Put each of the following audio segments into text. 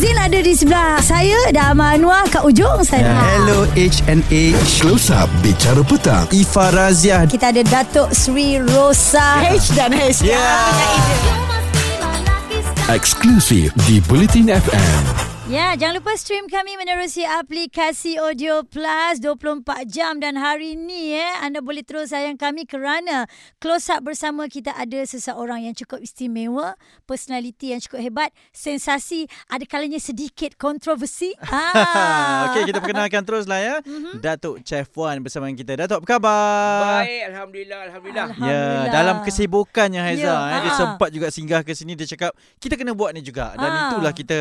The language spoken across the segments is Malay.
Azin ada di sebelah saya dan Amal Anwar kat ujung sana. Hello HNA Close Up Bicara Petang. Ifa Razia Kita ada Datuk Sri Rosa. H dan H. Eksklusif di Bulletin FM Ya, jangan lupa stream kami menerusi aplikasi Audio Plus 24 jam dan hari ini eh anda boleh terus sayang kami kerana close up bersama kita ada seseorang yang cukup istimewa, personality yang cukup hebat, sensasi, ada kalanya sedikit kontroversi. Ah. Okey, kita perkenalkan terus lah ya. Mm-hmm. Datuk Chef Wan bersama kita. Datuk, apa khabar? Baik, Alhamdulillah, Alhamdulillah. Ya, Alhamdulillah. dalam kesibukannya Haiza, Ya, eh, dia ha. sempat juga singgah ke sini dia cakap kita kena buat ni juga dan Ha. itulah kita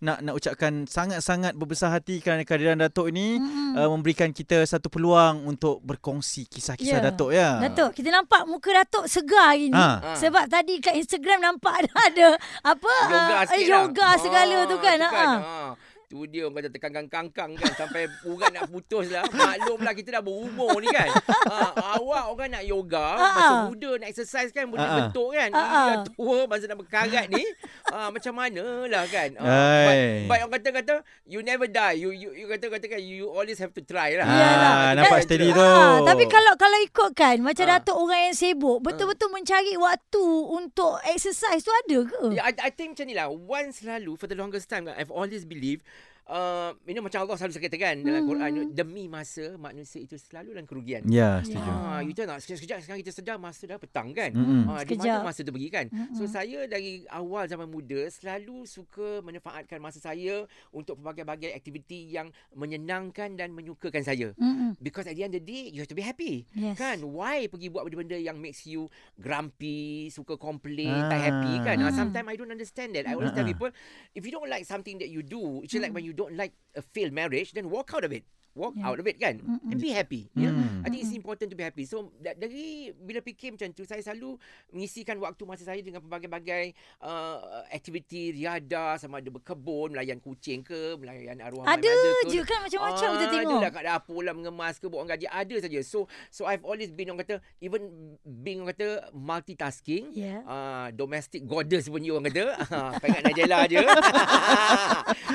nak nak ucapkan sangat-sangat berbesar hati kerana kehadiran Datuk ini Mm-mm. uh, memberikan kita satu peluang untuk berkongsi kisah-kisah Ya. Datuk ya. Datuk, kita nampak muka Datuk segar hari ni. Ha. Ha. Sebab tadi kat Instagram nampak ada, ada apa? Yoga sikit yoga lah. segala tu kan. Ha. ha. Tu dia orang kata tekankan kangkang kan sampai urat nak putus lah. Maklumlah kita dah berumur ni kan. Ha, awak orang nak yoga, Ha, masa ha. muda nak exercise kan boleh Ha, ha. bentuk kan. Ha, ha. Dah tua masa nak berkarat ni. Ha, macam mana lah kan. Ha, but, but orang kata kata you never die. You you, you kata kata kan you always have to try lah. Iyalah. Ah, nampak steady tu. Ah, tapi kalau kalau ikutkan macam Ah. Datuk orang yang sibuk, betul-betul mencari waktu untuk exercise tu ada ke? Yeah, I, I think macam ni lah. One selalu, for the longest time, I've always believed, uh, know, macam Allah selalu katakan dalam Hmm. Quran, demi masa manusia itu selalu dalam kerugian. Ya, setuju. Ha, you tahu tak sekejap-sekejap sekarang kita sedar masa dah petang kan. Mm-mm. Ha, di Sekejap. mana masa tu pergi kan. Mm-mm. So saya dari awal zaman muda selalu suka manfaatkan masa saya untuk pelbagai-bagai aktiviti yang menyenangkan dan menyukakan saya. Mm-mm. Because at the end of the day you have to be happy. Yes. Kan? Why pergi buat benda-benda yang makes you grumpy, suka complain, Ah. tak happy kan? Mm. Ah. Sometimes I don't understand that. I always tell Ah. people if you don't like something that you do, it's like when you don't like a failed marriage, then walk out of it. Walk Yeah. out of it kan Mm-mm. And be happy yeah? Mm. I think it's important to be happy So da- dari Bila fikir macam tu Saya selalu Mengisikan waktu masa saya Dengan pelbagai-bagai uh, Aktiviti Riada Sama ada berkebun Melayan kucing ke Melayan arwah Ada ke. je kan macam-macam kita tengok. Ada lah kat dapur lah Mengemas ke Buat orang gaji Ada saja So so I've always been Orang kata Even being orang kata Multitasking Yeah. uh, Domestic goddess pun you orang kata uh, Pengat Najela je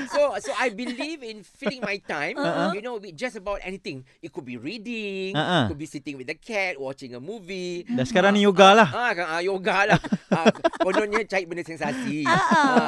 So so I believe in Filling my time Uh-uh. You know just about anything It could be reading Uh-uh. It could be sitting with the cat Watching a movie Dah sekarang ni yoga lah. Ah, kan, ah, yoga lah. ah, kononnya cari benda sensasi. Ah, ah.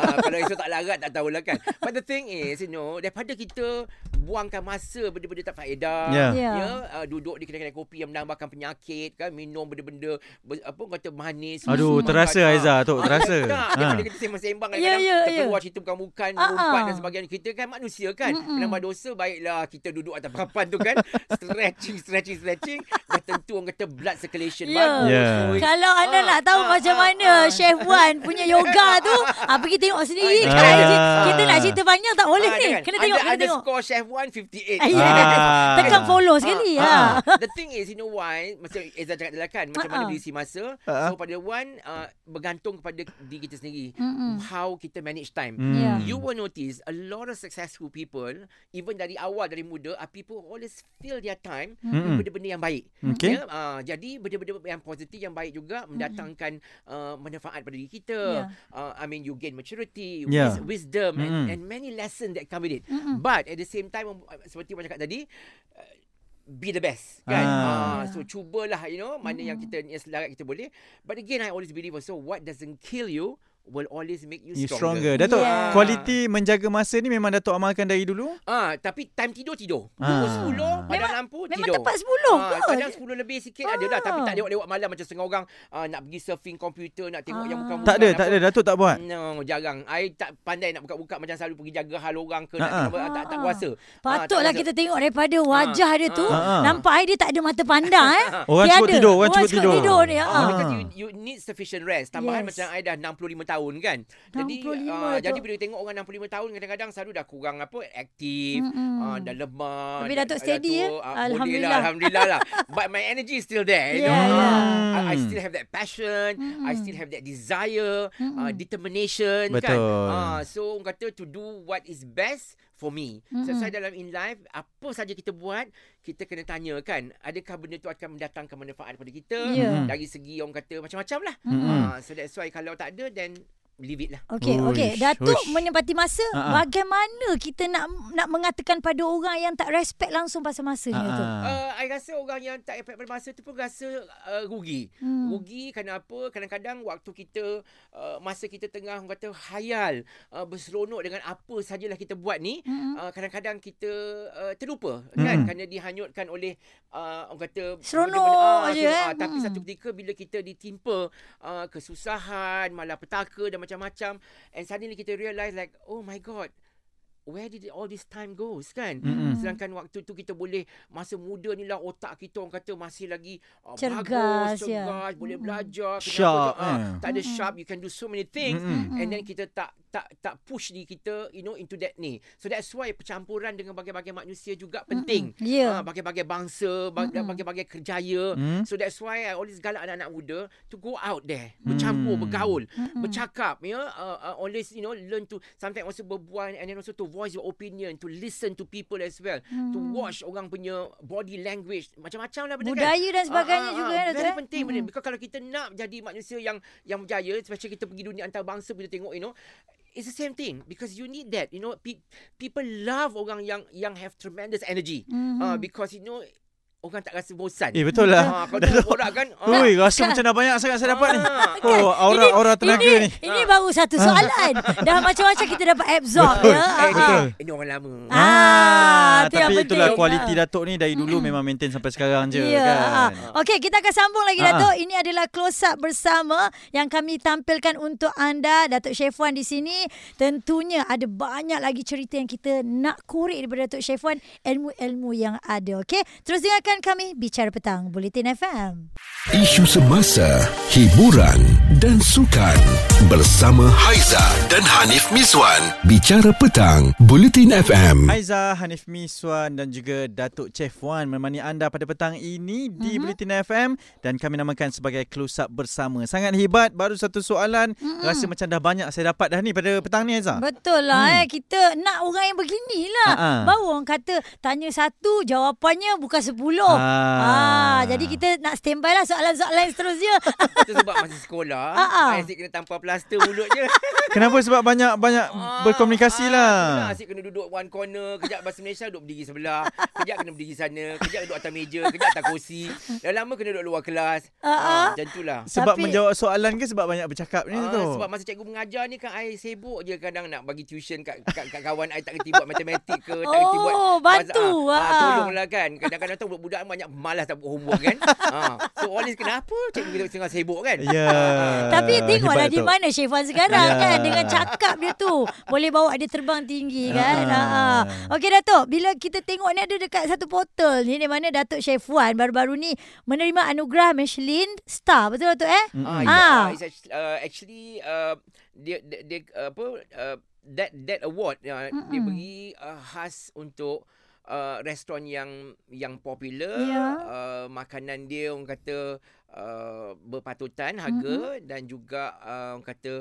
ah, kalau esok tak larat tak tahulah kan. But the thing is, you know, daripada kita buangkan masa benda-benda tak faedah. Ya. Ya. Ya, uh, duduk di kedai-kedai kopi yang menambahkan penyakit kan, minum benda-benda ber, apa kata manis. Aduh, terasa, makan. Aiza, tu, Ah, terasa. Tak, Ha. daripada kita sembang-sembang Ya, kadang-kadang ya, ya. terkeluar cerita bukan-bukan, Ah, rumpat ah. dan sebagainya. Kita kan manusia kan. Mm-mm. Menambah dosa, baiklah kita duduk atas papan tu kan. stretching, stretching, stretching. Dah tentu orang kata blood circulation Ya. bagus. Ya. So, Kalau anda Ah, nak tahu ah, macam ah, mana ah. Chef Wan punya yoga tu, ah, pergi tengok sendiri. Ah, IG. ya. Kita nak cerita banyak tak boleh Ah, ni. Kena tengok, Ada kena tengok. underscore chef 158. Ah, ya. Ah. Tekan follow sekali. Ah, Ha. The thing is, you know why? Macam Ezra cakap tadi kan, macam Ah, mana ah. diisi masa. Ah. So pada one, uh, bergantung kepada diri kita sendiri. Mm-mm. How kita manage time. Hmm. Ya. You will notice a lot of successful people, even dari awal, dari muda, are people always fill their time Mm-mm. with benda-benda yang baik. Okay. Ya, uh, jadi benda-benda yang positif, yang baik juga mendatangkan uh, manfaat pada diri kita. Ya. Uh, I mean, you gain maturity, Yeah. wis- wisdom, Mm-mm. and, and many lessons that come with it. Mm-mm. But at the same time um, seperti macam cakap tadi uh, be the best kan. Ah. Ah. so cubalah you know mana yang kita yang selarat kita boleh. But again I always believe also what doesn't kill you will always make you You stronger. stronger. Datuk, Yeah. kualiti menjaga masa ni memang Datuk amalkan dari dulu? Ah, tapi time tidur tidur. Ah. Pukul 10 padam Memang- lampu Memang tidur. tepat 10 Ah, ke? kadang 10 lebih sikit ada lah tapi Ah. tak lewat-lewat malam macam setengah orang ah, nak pergi surfing komputer nak tengok yang Ah. bukan-bukan. Tak ada, apa. tak ada. Datuk tak buat? No, jarang. I tak pandai nak buka-buka macam selalu pergi jaga hal orang ke Ah, nak ah. tengok apa, tak tak Ah. kuasa. Ah, Patutlah tak kita tengok daripada wajah dia tu. Ah, ah. Nampak I dia tak ada mata pandang eh. Orang cukup tidur, orang cukup tidur. tidur ni. Ah, Ha. because you you need sufficient rest. Tambahan Yes. macam I dah 65 tahun kan. Jadi 65 ah, tu. jadi bila tengok orang 65 tahun kadang-kadang selalu dah kurang apa aktif, Mm-mm. ah, dah lemah. Tapi Datuk dah steady? Ah, boleh Alhamdulillah. Lah, alhamdulillah lah. But my energy is still there. You Yeah, know? yeah. Ah, I, I still have that passion. I Mm-mm. still have that desire, ah, Mm-mm. determination kan. Betul. Ah, so orang kata to do what is best for me. So Mm-mm. saya dalam in life apa saja kita buat, kita kena tanya kan, adakah benda tu akan mendatangkan manfaat kepada kita? Ya. Dari segi orang kata macam-macam lah. Mm-mm. Ah, so that's why kalau tak ada then leave it lah. Okey, Uish, okey. Datuk uish. menempati masa, Ha-ha. bagaimana kita nak nak mengatakan pada orang yang tak respect langsung pasal masanya tu? Ah. Uh, I rasa orang yang tak efek pada masa tu pun rasa uh, rugi. Hmm. Rugi kerana apa? Kadang-kadang waktu kita uh, masa kita tengah orang kata hayal uh, berseronok dengan apa sajalah kita buat ni, Mm-mm. uh, kadang-kadang kita uh, terlupa Mm. kan kerana dihanyutkan oleh uh, orang kata Seronok benda-benda, ah, eh. Ah, tapi Mm. satu ketika bila kita ditimpa uh, kesusahan, malapetaka dan macam-macam and suddenly kita realise like oh my god where did all this time goes kan Mm-mm. sedangkan waktu tu kita boleh masa muda ni lah otak kita orang kata masih lagi uh, Cergas, bagus, cergas boleh Mm-mm. belajar Sharp, kenapa, ah, eh. tak ada Mm-mm. sharp you can do so many things Mm-mm. and then kita tak tak tak push di kita you know into that ni so that's why percampuran dengan bagai-bagai manusia juga penting Mm-mm. Ya. Ah, bagai-bagai bangsa bag- Mm-mm. bagai-bagai kerjaya Hmm? So that's why I always galak anak-anak muda to go out there, bercampur, Hmm. bergaul, Mm-mm. bercakap, ya, yeah? uh, uh, always you know learn to sometimes also berbual and then also to voice your opinion, to listen to people as well, to Hmm. watch orang punya body language, macam-macam lah benda kan. Budaya dan sebagainya Ah, ah, juga ah. Very eh? penting benda. Mm-mm. Because kalau kita nak jadi manusia yang yang berjaya, especially kita pergi dunia antarabangsa kita tengok you know It's the same thing because you need that. You know, pe- people love orang yang yang have tremendous energy. Mhm. Uh, because you know orang tak rasa bosan. Eh betul lah. Ah, kalau tengok borak kan. ah, Ui, rasa macam dah banyak sangat saya dapat ni. ah, Oh, aura-aura tenaga ini, ni. Ini baru satu soalan. Dah macam-macam kita dapat absorb Betul. ya. Eh, Ah, ini, ah. ini orang lama. Ah, tu yang tapi penting. itulah kualiti Ah. Datuk ni dari dulu memang maintain sampai sekarang je Ya. kan. ah. Okey, kita akan sambung lagi Ah, Datuk. Ini adalah close up bersama yang kami tampilkan untuk anda Datuk Syefwan di sini. Tentunya ada banyak lagi cerita yang kita nak korek daripada Datuk Syefwan, ilmu-ilmu yang ada. Okey, terus dengarkan kami bicara petang Bulletin FM. Isu semasa, hiburan dan sukan bersama Haiza dan Hanif Miswan. Bicara petang, Bulletin FM. Haiza, Hanif Miswan dan juga Datuk Chef Wan menemani anda pada petang ini di Mhm. Bulletin FM dan kami namakan sebagai close up bersama. Sangat hebat, baru satu soalan. Rasa macam dah banyak saya dapat dah ni pada petang ni Haiza. Betul lah Hmm. eh. Kita nak orang yang beginilah. Ha-ha. Baru orang kata tanya satu, jawapannya bukan sepuluh. Ah. Ah, jadi kita nak standby lah soalan-soalan seterusnya. Itu sebab masa sekolah, Ah, ah. asyik kena tampar plaster mulut je. Kenapa? Sebab banyak-banyak Ah, berkomunikasi ah, lah. Asyik kena duduk one corner. Kejap bahasa Malaysia duduk berdiri sebelah. Kejap kena berdiri sana. Kejap duduk atas meja. Kejap atas kursi. Dah lama kena duduk luar kelas. Ah, ah. Ah, macam itulah. Sebab Tapi- menjawab soalan ke sebab banyak bercakap ni Ah, tu? sebab masa cikgu mengajar ni kan I sibuk je kadang nak bagi tuition kat, kat, kat kawan I tak kerti buat matematik ke tak kerti buat Oh, bantu. ah, Ah. tolonglah kan kadang-kadang tu budak-budak banyak malas tak buat homework kan ah, so always kenapa cikgu kita tengah sibuk kan Ya. Tapi tengoklah di mana Syefwan sekarang Ya. kan dengan cakap dia tu. Boleh bawa dia terbang tinggi kan. Ah. Ha. Okey Datuk, bila kita tengok ni ada dekat satu portal ni di mana Datuk Syefwan baru-baru ni menerima anugerah Michelin Star. Betul Datuk eh? Ah, Mm-mm. yeah, Ah. it's actually, uh, actually uh, dia, dia, dia apa uh, that that award uh, dia bagi uh, khas untuk uh, restoran yang yang popular Ya. uh, makanan dia orang kata uh, berpatutan harga dan juga uh, orang kata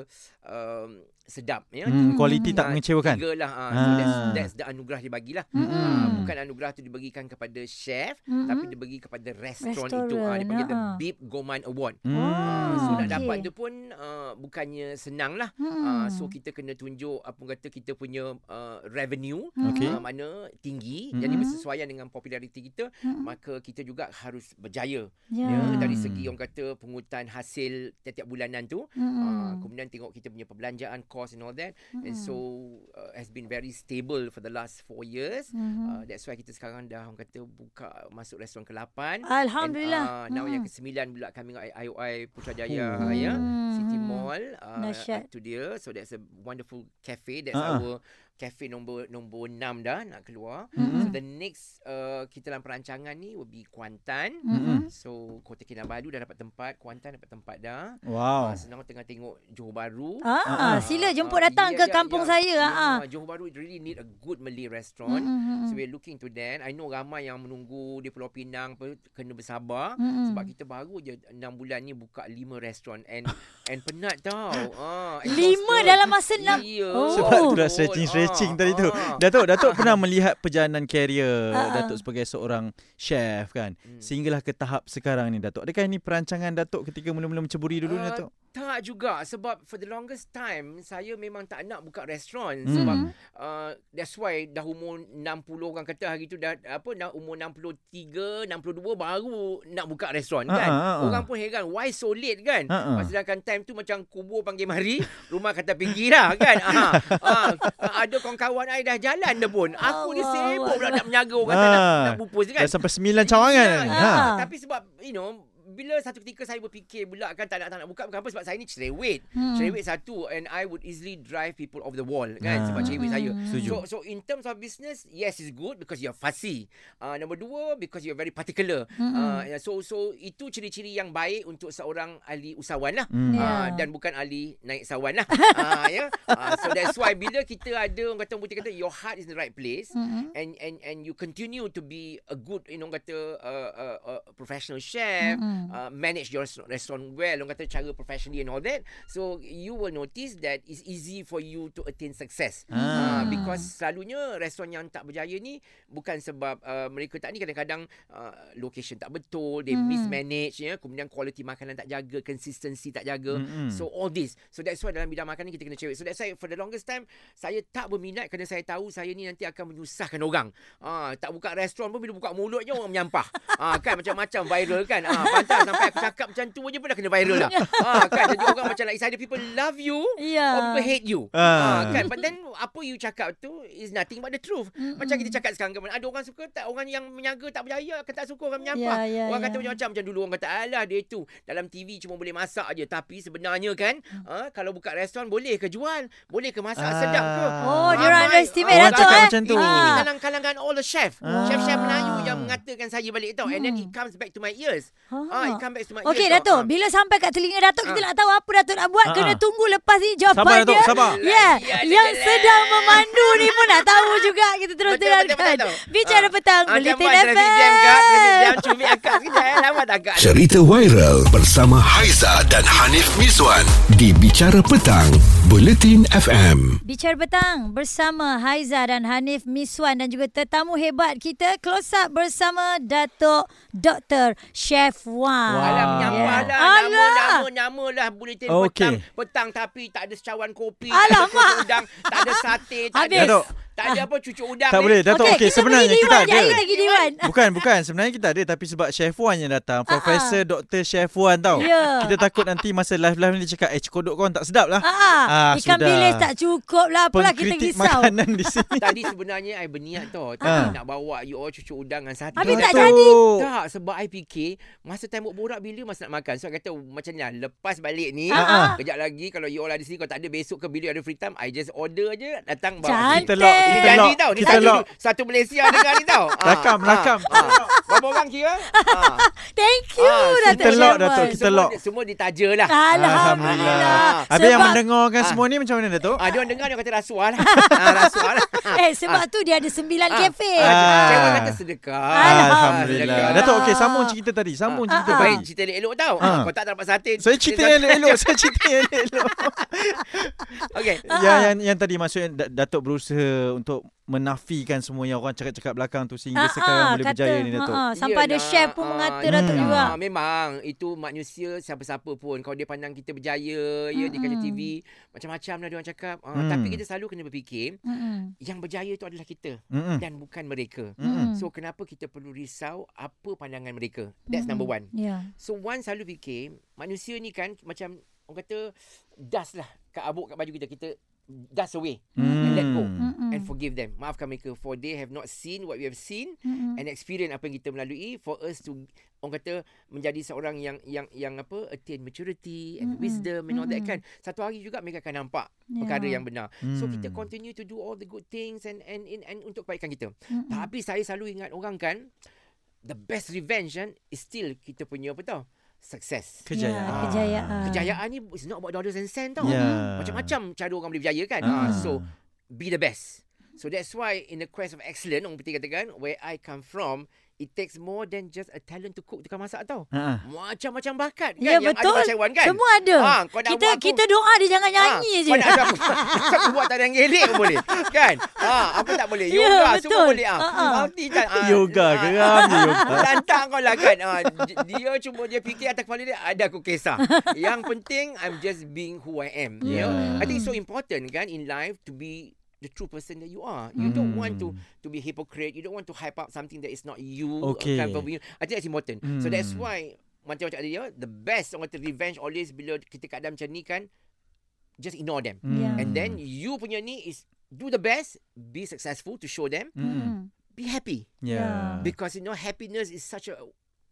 um, sedap ya Hmm, kualiti Hmm. tak Ah, mengecewakan. Tiga lah. Ah. So that's, Ah. that's the anugerah dia bagilah. Mm-mm. Ah, bukan anugerah tu dibagikan kepada chef Mm-mm. tapi dibagi kepada restoran, itu. Restoran, Ah, dia panggil the ah. Bib Gourmand Award. Hmm. Ah, so nak okey. dapat tu pun uh, bukannya senang lah. Hmm. Ah, so kita kena tunjuk apa orang kata kita punya uh, revenue Okey. uh, mana tinggi Mm-mm. jadi bersesuaian dengan populariti kita Mm-mm. maka kita juga harus berjaya Ya. ya dari segi orang kata pungutan hasil tiap-tiap bulanan tu Mm-mm. uh, kemudian tengok kita punya perbelanjaan cost and all that and so uh, has been very stable for the last 4 years Mhm. uh, that's why kita sekarang dah orang kata buka masuk restoran ke-8 Alhamdulillah. And, uh, now yang Mm. ke-9 pula coming out IOI Putrajaya Oh. ya Hmm. City Mall uh, tu dia so that's a wonderful cafe that's Ah. our cafe nombor nombor 6 dah nak keluar Mm-mm. so the next uh, kita dalam perancangan ni will be Kuantan Mm-mm. so Kota Kinabalu dah dapat tempat Kuantan dapat tempat dah Wow. uh, senang tengah tengok Johor Bahru Ah, Ah. sila jemput Ah, datang ya, ke ya, kampung ya, saya. ya, Ah. Johor Bahru really need a good Malay restaurant Mm-mm. So we're looking to that. I know ramai yang menunggu di Pulau Pinang apa, kena bersabar Mm-mm. sebab kita baru je 6 bulan ni buka 5 restoran and and penat tau. Ah, Lima exhausted. dalam masa enam. Iya. Oh. Sebab tu dah Betul. stretching-stretching Ah, tadi tu. ah. Datuk, Datuk pernah melihat perjalanan karier Ah. Datuk sebagai seorang chef kan. Hmm. Sehinggalah ke tahap sekarang ni Datuk. Adakah ini perancangan Datuk ketika mula-mula menceburi dulu ni Ah, Datuk? Tak juga sebab for the longest time saya memang tak nak buka restoran Hmm. sebab uh, that's why dah umur 60 orang kata hari tu dah apa dah umur 63 62 baru nak buka restoran Ah, kan. ah, ah. Orang pun heran why so late kan. Ah, ah. Sedangkan time tu macam kubur panggil mari, rumah kata pergi lah kan. Ah, ah, ada kawan-kawan I dah jalan dah pun. Aku ni sibuk pula nak menjaga orang tak nak, Ah. nak bupus kan. Dah sampai sembilan cawangan. Ya, kan? ya. Ha. Tapi sebab you know bila satu ketika saya berfikir pula kan tak nak tak nak buka kenapa sebab saya ni cerewet. Hmm. Cerewet satu and I would easily drive people off the wall kan Ah. sebab cerewet saya. Setuju. So so in terms of business yes it's good because you're fussy. Uh, number dua because you're very particular. Uh, so so itu ciri-ciri yang baik untuk seorang ahli usahawan lah. Hmm. Uh, dan bukan ahli naik sawan lah. uh, yeah. uh, so that's why bila kita ada orang kata orang putih kata your heart is in the right place Mm-mm. and and and you continue to be a good you know kata uh, uh, uh, professional chef Mm-mm. uh, manage your restaurant, well orang kata cara professionally and all that so you will notice that it's easy for you to attain success Ah. uh, because selalunya restoran yang tak berjaya ni bukan sebab uh, mereka tak ni kadang-kadang uh, location tak betul they Mm. mismanage ya kemudian quality makanan tak jaga consistency tak jaga Mm-mm. So all this. So that's why dalam bidang makanan ni kita kena cerewet. So that's why for the longest time saya tak berminat kerana saya tahu saya ni nanti akan menyusahkan orang. Ah tak buka restoran pun bila buka mulut je orang menyampah. Ah kan macam-macam viral kan. Ah pantas sampai aku cakap macam tu je pun dah kena viral dah. Ah kan jadi orang macam like either people love you Ya. or people hate you. Ah. Ah kan but then apa you cakap tu is nothing but the truth. Mm-mm. Macam kita cakap sekarang kan ada orang suka tak orang yang menyaga tak berjaya akan tak suka orang menyampah. Ya, ya, orang ya. kata macam-macam macam dulu orang kata alah dia tu dalam TV cuma boleh masak je tapi sebenarnya kan ah kalau buka restoran boleh ke jual boleh ke masak Ah. sedap ke Oh, dia orang underestimate Orang Datuk cakap eh. macam tu. ini Ah. kalangan all the chef Ah. chef-chef Melayu yang mengatakan saya balik tau and then Hmm. it comes back to my ears Ah. Ah it comes back to my Okey ears Datuk. Ah. bila sampai kat telinga Datuk kita Ah. nak tahu apa Datuk nak buat Ah, kena tunggu lepas ni jawapan Sabar, Datuk, dia. sabar. Ya, Ya, yang dia- sedang memandu ni pun nak tahu juga kita terus dengarkan. Bicara Ah. petang Ah, Bulletin jangan buat traffic jam kat traffic jam FM. cubit akak sekejap eh Cerita viral bersama Haiza dan Hanif Miswan di Bicara Petang, Buletin FM. Bicara petang bersama Haiza dan Hanif Miswan dan juga tetamu hebat kita close up bersama Datuk Dr. Chef Wan. Menyampah Ya. lah Alah. Nama-nama Nama lah Buletin Okey. petang Petang tapi tak ada secawan kopi Alamak. Tak ada udang Tak ada sate Tak Habis. ada Datuk. Tak ada apa cucuk udang Tak ni. boleh Datuk okey sebenarnya kita ada. Lagi Diwan. Bukan bukan sebenarnya kita ada tapi sebab Chef Wan yang datang Profesor Dr. Chef Wan tau Ya. Kita takut nanti masa live-live ni dia cakap Eh cekodok kau tak sedap lah Ah, ah. Ah, ikan sudah. bilis tak cukup lah. Apalah kita Pengkritik risau. makanan di sini Tadi sebenarnya I berniat tau Tadi Ah. nak bawa you all cucuk udang dengan sate Habis tak jadi. Tak sebab I fikir Masa time borak bila masa nak makan So I kata macam ni lah Lepas balik ni Ah, ah. Kejap lagi Kalau you all ada sini Kalau tak ada besok ke Bila ada free time I just order je Datang bawa Cantik. Kita lock Ini Kita janji lock tau satu, satu Malaysia dengar ni tau Ah, Rakam, ah, rakam. ah. Berapa orang kira? Ah. Thank you Ah, Datuk kita lock, Datuk, Wan. kita semua, lock. Semua ditaja lah Alhamdulillah. Habis yang mendengarkan Ah. semua ni macam mana Datuk? Ah, dia orang dengar dia kata rasuah lah. ah, rasuah lah. Eh sebab tu dia ada sembilan Ah. kafe. Ah. Cewek kata sedekah. Alhamdulillah. Datuk okey sambung cerita tadi Sambung cerita Ah, ah. Baik tadi cerita elok-elok tau. Ah. Ah. Kau tak dapat sate. Saya cerita yang elok Saya cerita yang elok Okey. Ah, yang, ah. yang, yang tadi maksudnya Da- Datuk berusaha untuk menafikan semua yang orang cakap-cakap belakang tu sehingga Ah, sekarang ah, boleh kata, berjaya ni Datuk. ah, sampai ada Yelah, chef pun ah, mengata Hmm. Datuk juga. Ah, memang itu manusia siapa-siapa pun kalau dia pandang kita berjaya ya di kaca. TV macam-macam lah dia orang cakap. Ah, Hmm. Tapi kita selalu kena berfikir Mm-mm. yang berjaya itu adalah kita Mm-mm. dan bukan mereka. Mm-mm. So kenapa kita perlu risau apa pandangan mereka? That's number one. Ya. So one selalu fikir manusia ni kan macam orang kata dust lah kat abuk kat baju kita. Kita dust away and let go Mm-mm. and forgive them. Maafkan mereka for they have not seen what we have seen Mm-mm. and experience apa yang kita melalui for us to orang kata menjadi seorang yang yang yang apa attain maturity and Mm-mm. wisdom and all that Mm-mm. kan. Satu hari juga mereka akan nampak Ya. perkara yang benar. So kita Hmm. continue to do all the good things and and and, and untuk kebaikan kita. Mm-mm. Tapi saya selalu ingat orang kan the best revenge kan is still kita punya apa tau? Success. Kejayaan. Ya, kejayaan. Kejayaan ni is not about dollars and cents tau. Ya. Macam-macam cara orang boleh berjaya kan. Ah. Ah. So be the best. So that's why in the quest of excellence orang putih katakan where I come from it takes more than just a talent to cook tukang masak tau. Ha. Macam-macam bakat kan Ya yang betul. ada Syaiwan kan. Semua ada. Ha, kau nak kita buat aku- kita doa dia jangan nyanyi Ah, je. Kau nak ada aku, aku buat tarian gelik pun boleh. Kan? Ha, apa tak boleh? Ya, Yoga betul. semua boleh. Ah. Ha, ha. Kan. ah, Yoga, ah, geram je yoga. Lantak kau lah kan. J- dia cuma dia fikir atas kepala dia ada aku kisah. Yang penting I'm just being who I am. You know? Yeah. I think it's so important kan in life to be the true person that you are. You don't want to Hmm. to be hypocrite. You don't want to hype up something that is not you. Okay. Kind of you. I think that's important. So that's Hmm. why macam-macam dia the best orang kata revenge always bila kita kat dalam macam ni kan just ignore them. Yeah. And then you punya ni is do the best, be successful to show them, Hmm. Mm. be happy. Yeah. Because you know happiness is such a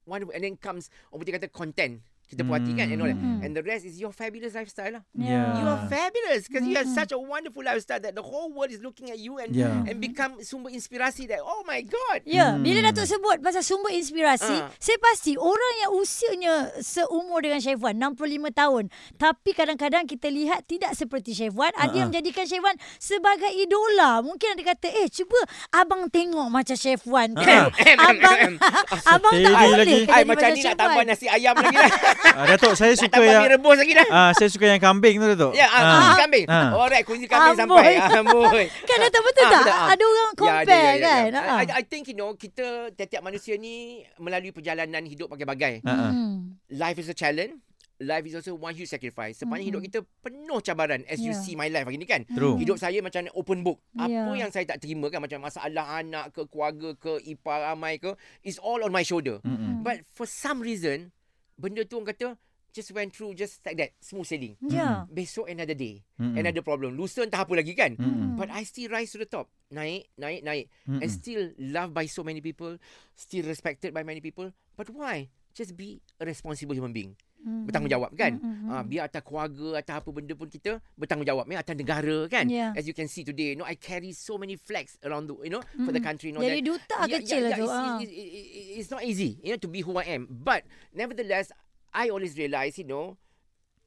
wonderful and then comes orang kata content. Kita puati kan and all that. Mm. And the rest is your fabulous lifestyle lah. Yeah. You are fabulous because you have Mm. such a wonderful lifestyle that the whole world is looking at you and Yeah. and become sumber inspirasi that oh my god. Ya, Hmm. bila Datuk sebut pasal sumber inspirasi, Ah. saya pasti orang yang usianya seumur dengan Syaifuan, 65 tahun, tapi kadang-kadang kita lihat tidak seperti Syaifuan, ada yang Ha-ha. menjadikan Syaifuan sebagai idola. Mungkin ada kata, "Eh, cuba abang tengok macam Syaifuan." Ha-ha. Kan? abang abang tak boleh lagi. jadi macam ni nak tambah nasi ayam lagi lah. Ah, Datuk, saya suka yang mi rebus lagi dah. Ah, saya suka yang kambing tu Datuk. Ya, ah, Ah. kunci kambing. Ah. Alright, kunci kambing Amboi. sampai. Amboi. Kan Datuk betul Ah, tak? betul, ah. Ada orang Ya, compare ada, ya, ya, kan? ya. Ha. I, I think you know kita tiap-tiap manusia ni melalui perjalanan hidup bagai-bagai. Ha, ha. Hmm. Life is a challenge. Life is also one huge sacrifice. Sepanjang hidup kita penuh cabaran as you Yeah. see my life hari ni kan. True. Hidup saya macam open book. Apa Yeah. yang saya tak terima kan macam masalah anak ke keluarga ke ipar ramai ke is all on my shoulder. Mm-mm. But for some reason benda tu orang kata just went through just like that smooth sailing. Ya. Besok another day, Mm-mm. another problem. Lusa entah apa lagi kan. Mm-mm. But I still rise to the top. Naik, naik, naik. Mm-mm. And still loved by so many people. Still respected by many people. But why? Just be a responsible human being. Hmm. Bertanggungjawab kan? Mm, mm, Ah, biar atas keluarga, atas apa benda pun kita bertanggungjawab. Ya, atas negara kan? Yeah. As you can see today, you know, I carry so many flags around the, you know, for the Mm-mm. country. You know, Jadi that, duta Yeah, kecil yeah, tu. yeah, ah. it's, it's, it's, it's not easy, you know, to be who I am. But nevertheless, I always realize, you know,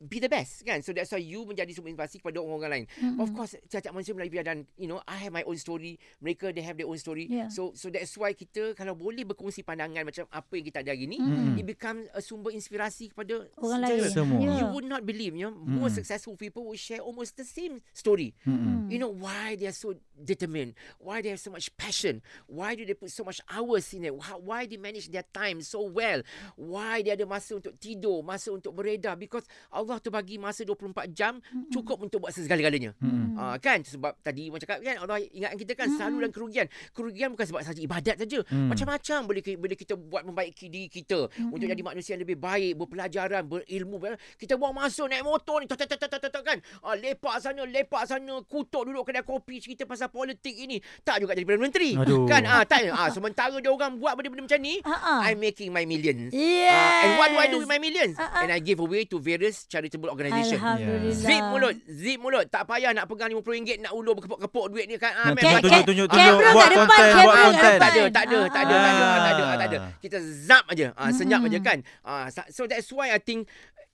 be the best kan. So that's why you menjadi sumber inspirasi kepada orang-orang lain. Mm-mm. Of course, setiap manusia melalui dan you know, I have my own story. Mereka they have their own story. Yeah. So so that's why kita kalau boleh berkongsi pandangan macam apa yang kita ada hari ni, Mm-mm. it become a sumber inspirasi kepada Orang lain. Semua. Ya. You would not believe, you know, more Mm. successful people will share almost the same story. Mm-mm. You know why they are so determined, why they have so much passion, why do they put so much hours in it, How, why they manage their time so well, why dia ada masa untuk tidur, masa untuk beredar because Allah tu bagi masa 24 jam cukup untuk buat segala-galanya. Mm-mm. Ah kan sebab tadi orang cakap kan Allah ingatkan kita kan selalu dalam kerugian. Kerugian bukan sebab saja ibadat saja. Mm. Macam-macam boleh boleh kita buat membaiki diri kita untuk jadi manusia yang lebih baik, berpelajaran, berilmu. ber- Kita buang masa naik motor ni kan. Ah lepak sana, lepak sana, kutuk duduk kedai kopi cerita pasal politik ini. Tak juga jadi Perdana Menteri. Aduh. Kan ah tak ah sementara dia orang buat benda-benda macam ni, ah. I'm making my millions. Yes. Ah, and what do I do with my millions? Ah. And I give away to various charitable organisation. Alhamdulillah. Zip mulut, zip mulut. Tak payah nak pegang RM50 nak ulur berkepuk-kepuk duit ni kan. Ah, memang tunjuk, tunjuk, ke- tunjuk, kamera buat kat depan, konten, kamera buat konten. depan. tak ada, tak ada, tak ada, tak ada, tak ada, Ah. tak ada. Kita zap aja. Ah, senyap aja kan. Ah, so that's why I think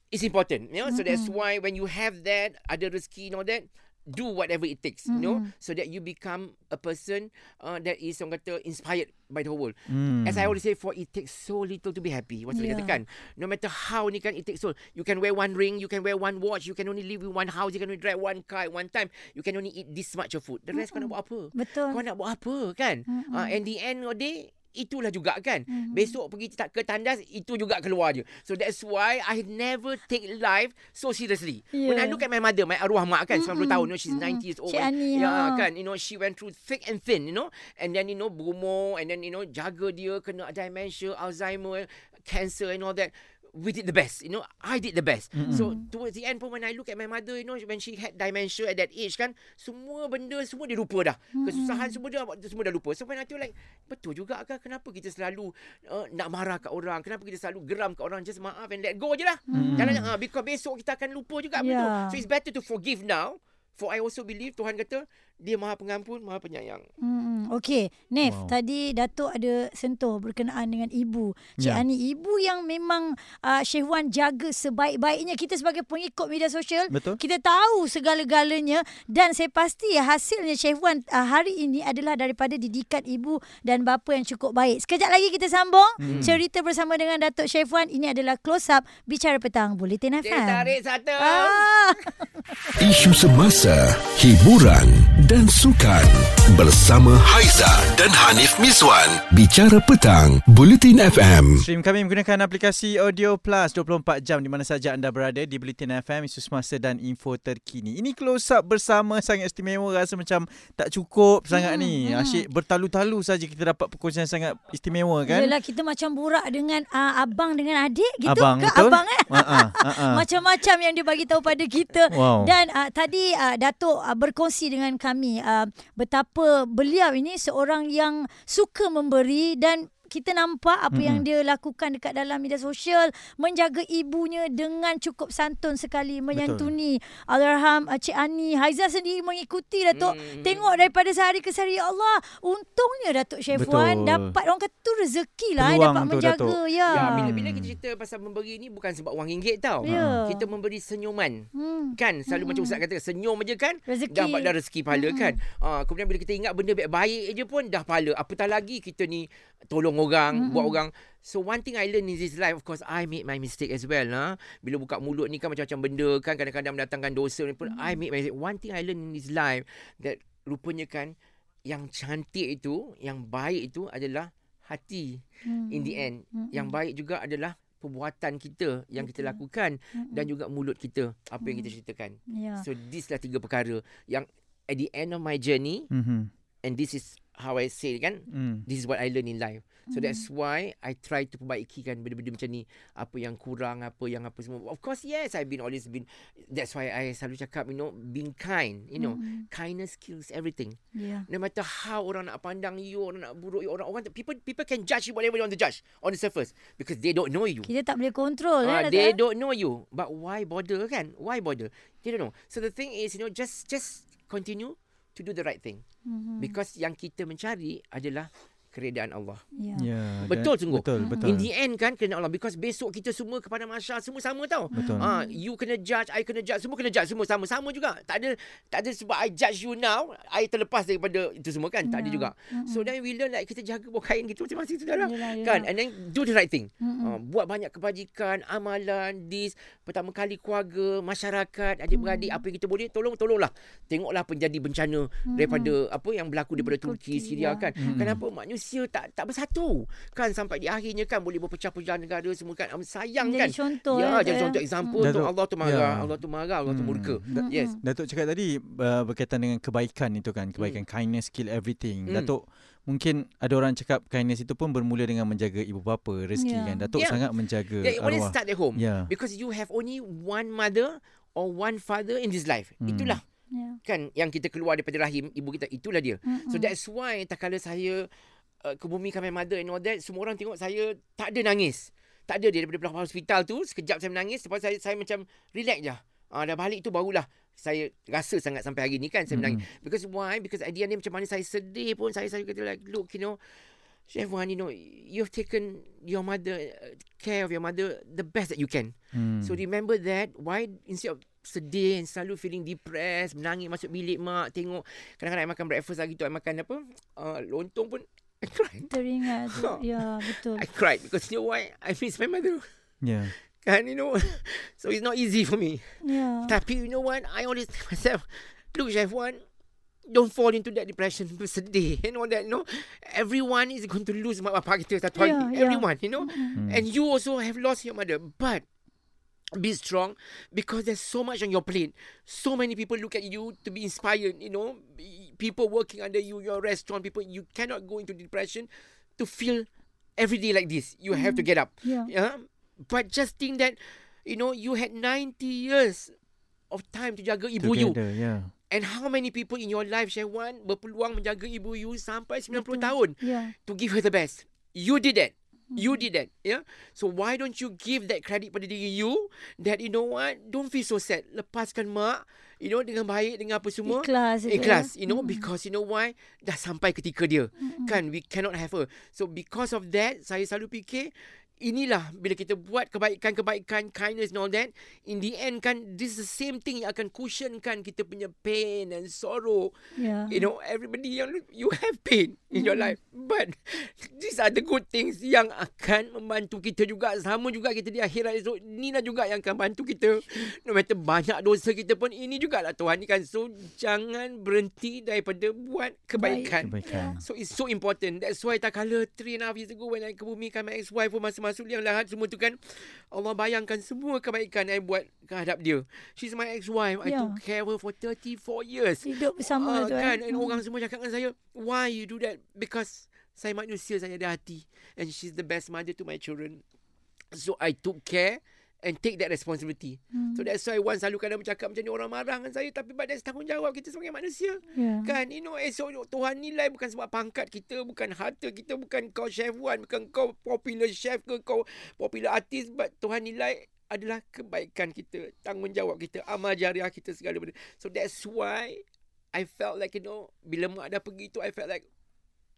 it's important, you know. So that's why when you have that, ada rezeki and all that, do whatever it takes, you know, Mm-mm. so that you become a person uh, that is orang kata inspired by the whole world. Mm. As I always say, for it takes so little to be happy. What's Yeah. yeah. katakan? No matter how ni kan, it takes so. You can wear one ring, you can wear one watch, you can only live in one house, you can only drive one car at one time. You can only eat this much of food. The rest kau nak buat apa? Betul. Kau nak buat apa kan? Mm-mm. Uh, and the end of the day, itulah juga kan. Mhm. Besok pergi tak ke tandas, itu juga keluar je. So that's why I never take life so seriously. When I Yeah. look at my mother, my arwah mak kan, 90 Mm-mm. tahun, you know, she's Mm-mm. 90 years old. Cik Ani, yeah, ha. kan, you know, she went through thick and thin, you know. And then, you know, berumur, and then, you know, jaga dia, kena dementia, Alzheimer, cancer and all that. We did the best, you know. I did the best. Mm-mm. So towards the end pun when I look at my mother, you know, when she had dementia at that age kan, semua benda semua dia lupa dah. Kesusahan semua dia semua dah lupa. So when I feel like betul juga kan kenapa kita selalu uh, nak marah kat orang, kenapa kita selalu geram kat orang, just maaf and let go je lah. Mm. Jangan uh, because besok kita akan lupa juga. Yeah. So it's better to forgive now For I also believe Tuhan kata dia Maha Pengampun, Maha Penyayang. Hmm, Okey, Nef, Wow. tadi Datuk ada sentuh berkenaan dengan ibu. Cik Ya. Ani, ibu yang memang uh, Syekh Wan jaga sebaik-baiknya. Kita sebagai pengikut media sosial, Betul. kita tahu segala-galanya dan saya pasti hasilnya Syekh Wan uh, hari ini adalah daripada didikan ibu dan bapa yang cukup baik. Sekejap lagi kita sambung Hmm. cerita bersama dengan Datuk Syekh Wan. Ini adalah Close Up Bicara Petang Bulletin Dia FM. tarik satu. Ah. Isu semasa, hiburan dan sukan bersama Haiza dan Hanif Miswan. Bicara petang, Bulletin FM. Stream kami menggunakan aplikasi Audio Plus 24 jam di mana saja anda berada di Bulletin FM, isu semasa dan info terkini. Ini close up bersama sangat istimewa rasa macam tak cukup sangat Hmm, ni. hmm. Asyik bertalu-talu saja kita dapat perkongsian sangat istimewa kan. Yelah kita macam burak dengan uh, abang dengan adik gitu Abang, ke betul? abang eh? Ha ah. Macam-macam yang dia bagi tahu pada kita. Wow. Dan uh, tadi uh, Datuk uh, berkongsi dengan kami uh, betapa beliau ini seorang yang suka memberi dan kita nampak apa Mm-mm. yang dia lakukan dekat dalam media sosial menjaga ibunya dengan cukup santun sekali menyantuni Allahyarham uh, Cik Ani Haiza sendiri mengikuti Datuk Hmm. tengok daripada sehari ke sehari ya Allah untungnya Datuk Syafwan Betul. dapat orang kata tu rezeki lah eh, Peluang dapat tu, menjaga Datuk. ya, Ya, bila-bila kita cerita pasal memberi ni bukan sebab wang ringgit tau. Ya. Kita memberi senyuman. hmm. Kan selalu macam ustaz kata senyum aja kan Rezeki. dah dapat dah rezeki pahala Mm-mm. kan. Ah kemudian bila kita ingat benda baik-baik je pun dah pahala. Apatah lagi kita ni tolong orang, Mm-mm. buat orang. So one thing I learn in this life of course I made my mistake as well ha. Bila buka mulut ni kan macam-macam benda kan kadang-kadang mendatangkan dosa ni pun I made my mistake. One thing I learn in this life that rupanya kan yang cantik itu, yang baik itu adalah hati Hmm. in the end. Mm-mm. Yang baik juga adalah perbuatan kita yang kita Betul. lakukan Mm-mm. dan juga mulut kita apa yang kita ceritakan. ya. So these lah tiga perkara yang at the end of my journey Mhm. and this is how I say kan Hmm. this is what I learn in life. So Mm. that's why I try to perbaiki kan benda-benda macam ni apa yang kurang apa yang apa semua. Of course yes I've been always been that's why I selalu cakap you know being kind you know Mm-mm. kindness kills everything. Ya. No matter how orang nak pandang you, orang nak buruk you, orang orang people people can judge you whatever they want to judge on the surface because they don't know you. Kita tak boleh kontrol Ah, eh, they don't know you. But why bother kan? Why bother? They don't know. So the thing is, you know, just just continue to do the right thing. Mhm. Because yang kita mencari adalah keredaan Allah. Ya. Ya, Betul dan- sungguh. Betul, Mm-mm. betul. In the end kan keredaan Allah. Because besok kita semua kepada masyarakat semua sama tau. Betul. Ah, you kena judge, I kena judge, semua kena judge, semua sama sama juga. Tak ada tak ada sebab I judge you now, I terlepas daripada itu semua kan. Tak ada Ya. juga. Mm-mm. So then we learn like kita jaga bawah kain kita masing-masing saudara. Yelah, yelah. Kan? And then do the right thing. Mm-mm. Uh, buat banyak kebajikan, amalan, this pertama kali keluarga, masyarakat, adik-beradik Hmm. apa yang kita boleh tolong tolonglah. Tengoklah penjadi bencana daripada apa yang berlaku daripada Hmm. Turki, Turki, Syria ya. kan. Hmm. Kenapa manusia tak tak bersatu? Kan sampai di akhirnya kan boleh berpecah-pecah negara semua kan. Um, sayang Jadi kan. contoh ya, eh, jadi Datuk, contoh eh. example Datuk, tu Allah tu marah, ya. Allah tu marah, Allah tu Hmm. murka. Mm-mm. Yes. Datuk cakap tadi uh, berkaitan dengan kebaikan itu kan, kebaikan kindness kill everything. Hmm. Datuk mungkin ada orang cakap kindness itu pun bermula dengan menjaga ibu bapa, rezeki Ya. kan. Datuk Ya. sangat menjaga Yeah, it always arwah. start at home. Ya. Because you have only one mother or one father in this life. Hmm. Itulah Ya. kan yang kita keluar daripada rahim ibu kita itulah dia. Mm-mm. So that's why tak kala saya uh, ke bumi kami mother and all that semua orang tengok saya tak ada nangis. Tak ada dia daripada belakang hospital tu sekejap saya menangis lepas saya saya macam relax je. Ah dah balik tu barulah saya rasa sangat sampai hari ni kan saya menangis. Because why? Because at the end ni macam mana saya sedih pun saya saya kata like look you know Chef Wan, you know, you've taken your mother, uh, care of your mother the best that you can. Hmm. So remember that why instead of sedih and selalu feeling depressed, menangis masuk bilik mak, tengok kadang-kadang I makan breakfast lagi tu I makan apa? Uh, lontong pun I cried. Teringat tu. Ya, betul. I cried because you know why? I miss my mother. Ya. Kan, you know. so it's not easy for me. Ya. Tapi you know what? I always tell myself, look Chef Wan, don't fall into that depression, bersedih and all that, you know. Everyone is going to lose mak bapak kita satu hari. Yeah, yeah. Everyone, you know. Hmm. And you also have lost your mother. But be strong because there's so much on your plate. So many people look at you to be inspired, you know. People working under you, your restaurant, people, you cannot go into depression to feel every day like this. You have to mm. get up. Ya. Yeah. But just think that, you know, you had 90 years of time to jaga ibu you. Together, ya. And how many people in your life, Syahwan, berpeluang menjaga ibu you sampai 90 Betul. tahun Ya. to give her the best. You did that. You Mm-hmm. did that. Yeah. So why don't you give that credit pada diri you that you know what? Don't feel so sad. Lepaskan mak. you know dengan baik dengan apa semua Ikhlas. ikhlas ya. you know Mm-mm. because you know why dah sampai ketika dia Mm-mm. kan we cannot have her so because of that saya selalu fikir inilah bila kita buat kebaikan-kebaikan kindness and all that in the end kan this is the same thing yang akan cushionkan kita punya pain and sorrow Ya. you know everybody yang you have pain in your Mm. life but these are the good things yang akan membantu kita juga sama juga kita di akhirat esok inilah juga yang akan bantu kita no matter banyak dosa kita pun ini jugalah Tuhan ni kan so jangan berhenti daripada buat kebaikan Kebaikan. So it's so important. That's why tak kala three and a half years ago when I kebumikan my ex-wife pun masa masuk liang lahat semua tu kan. Allah bayangkan semua kebaikan I buat kehadap dia. She's my ex-wife. I Ya. took care of her for 34 years. Hidup bersama Ah, tu. eh. kan and Mm. orang semua cakap dengan saya why you do that because saya manusia saya ada hati and she's the best mother to my children so I took care and take that responsibility Mm. so that's why once selalu kadang bercakap macam ni orang marah dengan saya tapi that's tanggungjawab kita sebagai manusia Ya. Kan you know esok Tuhan nilai bukan sebab pangkat kita Bukan harta kita Bukan kau chef one Bukan kau popular chef ke Kau popular artist But Tuhan nilai adalah kebaikan kita Tanggungjawab kita Amal jariah kita segala benda So that's why I felt like you know Bila mak dah pergi tu I felt like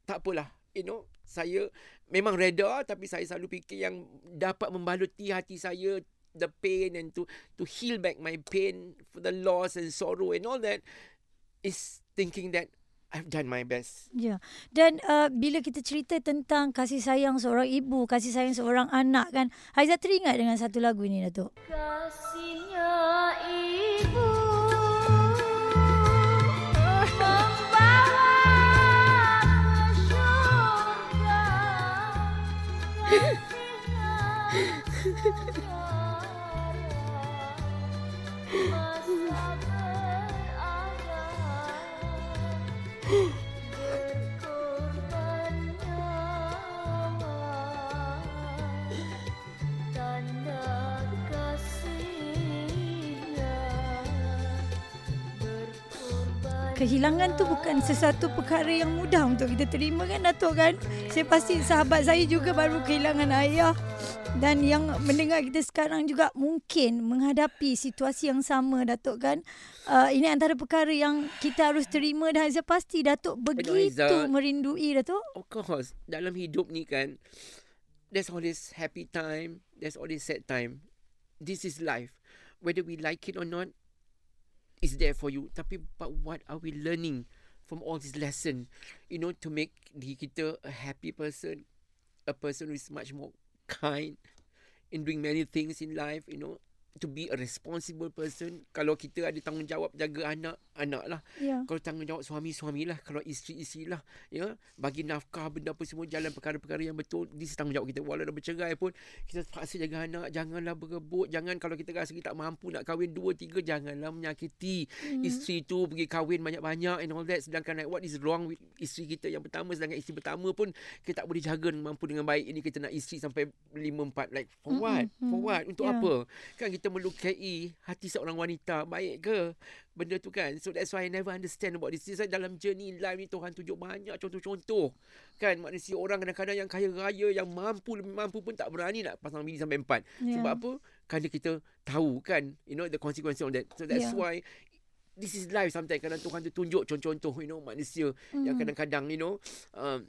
Tak apalah You know Saya Memang reda Tapi saya selalu fikir yang Dapat membaluti hati saya The pain and to to heal back my pain for the loss and sorrow and all that is thinking that I've done my best. Ya. Dan uh, bila kita cerita tentang kasih sayang seorang ibu, kasih sayang seorang anak kan, Haizat teringat dengan satu lagu ni Datuk. Kasihnya Kehilangan tu bukan sesuatu perkara yang mudah untuk kita terima kan Datuk kan? Saya pasti sahabat saya juga baru kehilangan ayah dan yang mendengar kita sekarang juga mungkin menghadapi situasi yang sama Datuk kan. Uh, ini antara perkara yang kita harus terima dan Haizat pasti Datuk begitu Aizat. merindui Datuk. Of course, dalam hidup ni kan, there's always happy time, there's always sad time. This is life. Whether we like it or not, it's there for you. Tapi but what are we learning from all this lesson? You know, to make diri kita a happy person, a person who is much more kind in doing many things in life, you know, to be a responsible person. Kalau kita ada tanggungjawab jaga anak, anak lah. Ya. Kalau tanggungjawab suami suamilah, kalau isteri-isteri lah, ya, bagi nafkah benda apa semua jalan perkara-perkara yang betul, is tanggungjawab kita. Walau dah bercerai pun kita terpaksa jaga anak, janganlah berebut, jangan kalau kita rasa kita tak mampu nak kahwin dua tiga janganlah menyakiti Hmm. isteri tu pergi kahwin banyak-banyak and all that sedangkan like, what is wrong with isteri kita yang pertama sedangkan isteri pertama pun kita tak boleh jaga mampu dengan baik ini kita nak isteri sampai lima empat like for what for mm, what untuk yeah. apa kan kita melukai hati seorang wanita. Baik ke? Benda tu kan? So that's why I never understand about this. This dalam journey life ni Tuhan tunjuk banyak contoh-contoh. Kan? Manusia orang kadang-kadang yang kaya raya yang mampu lebih mampu pun tak berani nak pasang bini sampai empat. Ya. sebab apa? Kerana kita tahu kan? You know the consequence of that. So that's Yeah. why this is life sometimes. Kadang Tuhan tu tunjuk contoh-contoh you know manusia Mm. yang kadang-kadang you know um,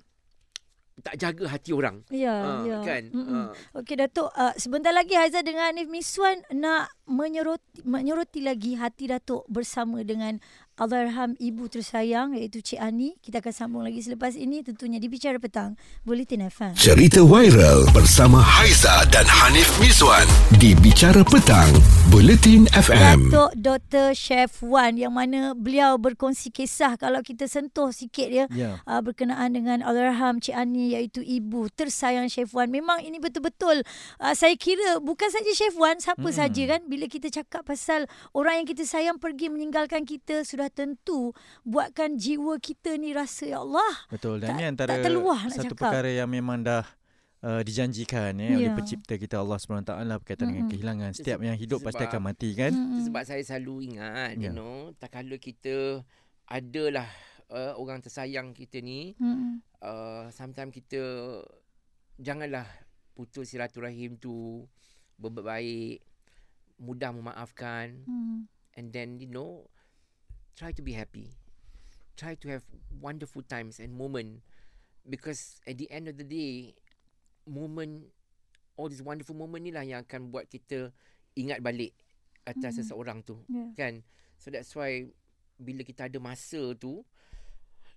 tak jaga hati orang Ya, Ah, ya. kan Mm-mm. Ah. Okey Datuk, uh, sebentar lagi Haizat dengan Hanif Miswan nak menyoroti, menyoroti lagi hati Datuk bersama dengan Allahyarham ibu tersayang iaitu Cik Ani. Kita akan sambung lagi selepas ini tentunya di Bicara Petang Bulletin FM. Cerita viral bersama Haiza dan Hanif Miswan di Bicara Petang, Buletin FM. Datuk Dr. Chef Wan yang mana beliau berkongsi kisah kalau kita sentuh sikit ya Ya. uh, berkenaan dengan Allahyarham Cik Ani iaitu ibu tersayang Chef Wan. Memang ini betul-betul uh, saya kira bukan saja Chef Wan, siapa Mm-mm. saja kan bila kita cakap pasal orang yang kita sayang pergi meninggalkan kita sudah tentu buatkan jiwa kita ni rasa ya Allah. Betul dan Tak- ini antara tak terluah nak satu cakap. perkara yang memang dah uh, dijanjikan ya, oleh Ya. pencipta kita Allah SWT berkaitan dengan Mm-mm. kehilangan. Setiap yang hidup pasti sebab- akan mati kan. Sebab saya selalu ingat, Ya. you know, tak kala kita adalah uh, orang tersayang kita ni, Mm-mm. uh, sometimes kita janganlah putus silaturahim tu berbuat baik, mudah memaafkan Mm. and then you know try to be happy. Try to have wonderful times and moment because at the end of the day moment all these wonderful moment ni lah yang akan buat kita ingat balik atas Mhm. seseorang tu Yeah. kan so that's why bila kita ada masa tu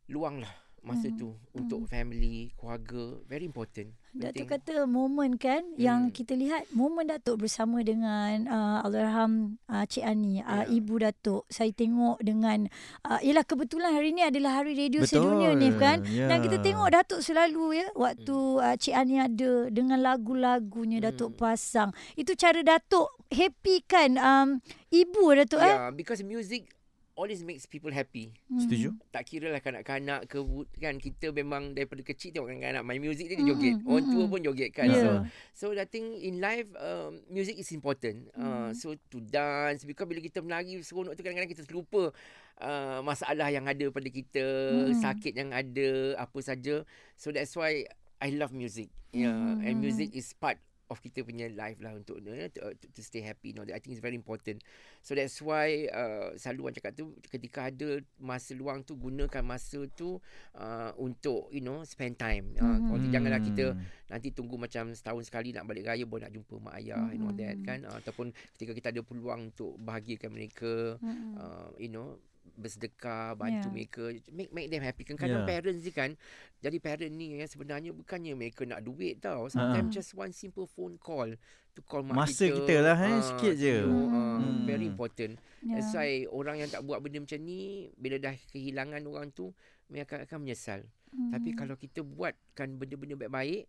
luanglah masa Mhm. tu untuk family keluarga very important Datuk Penting. kata momen kan yang Hmm. kita lihat momen Datuk bersama dengan uh, Allahyarham uh, Cik Ani, uh, Ya. ibu Datuk. Saya tengok dengan uh, ialah kebetulan hari ni adalah hari radio Betul. sedunia ni kan. Ya. Dan kita tengok Datuk selalu ya waktu uh, Cik Ani ada dengan lagu-lagunya Datuk Hmm. pasang. Itu cara Datuk happy kan um, ibu Datuk eh? yeah because music always makes people happy Hmm. Setuju? tak kira lah kanak-kanak ke kan kita memang daripada kecil tengok kanak-kanak main music dia, dia Mm-mm, joget orang tua mm-mm. pun joget kan Ya. so so I think in life um, music is important uh, Mm. so to dance because bila kita menari seronok tu kadang-kadang kita terlupa uh, masalah yang ada pada kita Mm. sakit yang ada apa saja so that's why I love music yeah and Mm. music is part of kita punya life lah untuk you know, to, to, to stay happy you know, I think it's very important So that's why uh, selalu orang cakap tu ketika ada masa luang tu gunakan masa tu uh, untuk you know spend time. Uh, Mhm. mm janganlah kita Hmm. nanti tunggu macam setahun sekali nak balik raya baru nak jumpa mak ayah mm and all that kan. Uh, ataupun ketika kita ada peluang untuk bahagiakan mereka Mm-mm. uh, you know bersedekah bantu Yeah. mereka make make them happy kan kadang Yeah. parents ni kan jadi parent ni yang sebenarnya bukannya mereka nak duit tau sometimes just one simple phone call to call mak Masa kita kita lah, eh, Ah, sikit je. ah, Hmm. very important Ya. That's why orang yang tak buat benda macam ni bila dah kehilangan orang tu mereka akan, akan menyesal. Hmm. Tapi kalau kita buatkan benda-benda baik-baik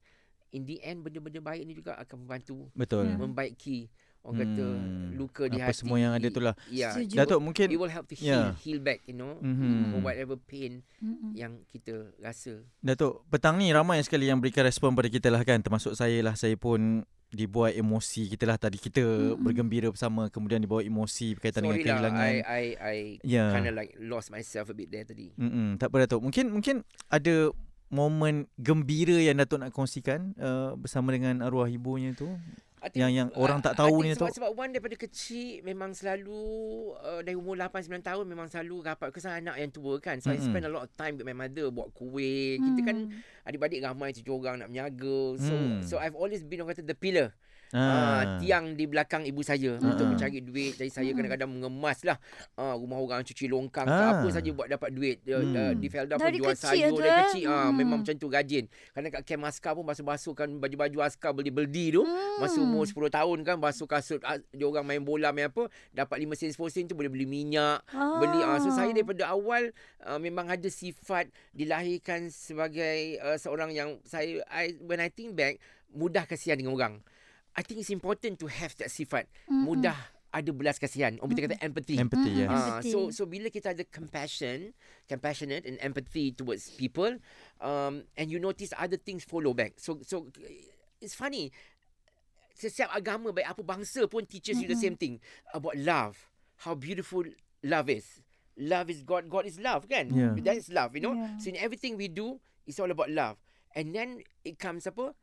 in the end benda-benda baik ni juga akan membantu Betul. Ya. membaiki orang kata Hmm. luka di Apa hati. semua yang ada tu lah. Ya. Setuju. Datuk It mungkin will help to heal, Ya. heal back, you know, Mhm. for whatever pain Mm-mm. yang kita rasa. Datuk petang ni ramai sekali yang berikan respon pada kita lah kan termasuk saya lah saya pun dibuat emosi kita lah tadi kita Mm-mm. bergembira bersama kemudian dibawa emosi berkaitan Sorry dengan lah, kehilangan. I I I Ya. kind of like lost myself a bit there tadi. Mm-mm, tak apa Datuk. Mungkin mungkin ada momen gembira yang Datuk nak kongsikan uh, bersama dengan arwah ibunya tu. I think, Yang- yang orang tak I tahu ni, sebab, Datuk. sebab Wan daripada kecil memang selalu uh, dari umur 8 9 tahun memang selalu rapat kesan anak yang tua kan. So I Mm-mm. spend a lot of time with my mother buat kuih. Kita kan Hmm. adik-adik ramai tujuh orang nak menjaga. So Hmm. so I've always been orang kata the pillar. Ah. Ah. tiang di belakang ibu saya Ah. untuk mencari duit. Jadi saya Hmm. kadang-kadang mengemas lah ah, rumah orang cuci longkang ke Ah. apa saja buat dapat duit. Uh, Hmm. uh, di Felda pun Dari jual kecil sayur tu, dari eh? kecil. Ah, Hmm. memang macam tu rajin. Kadang kat camp askar pun basuh-basuhkan baju-baju askar beli-beli tu. Hmm. Masa umur 10 tahun kan basuh kasut ah, dia orang main bola main apa dapat 5 sen 10 sen tu boleh beli minyak Ah. beli ah so saya daripada awal uh, memang ada sifat dilahirkan sebagai uh, seorang yang saya I when I think back mudah kasihan dengan orang I think it's important to have that sifat Mm-mm. mudah ada belas kasihan orang kita kata empathy Empathy yes. Ah, Empathy. so so bila kita ada compassion, compassionate and empathy towards people, um, and you notice other things follow back. So so it's funny. Setiap agama baik apa bangsa pun teaches you the same thing about love. How beautiful love is. Love is God. God is love, kan? Yeah. That is love, you know. Yeah. So in everything we do, it's all about love. And then it comes apa?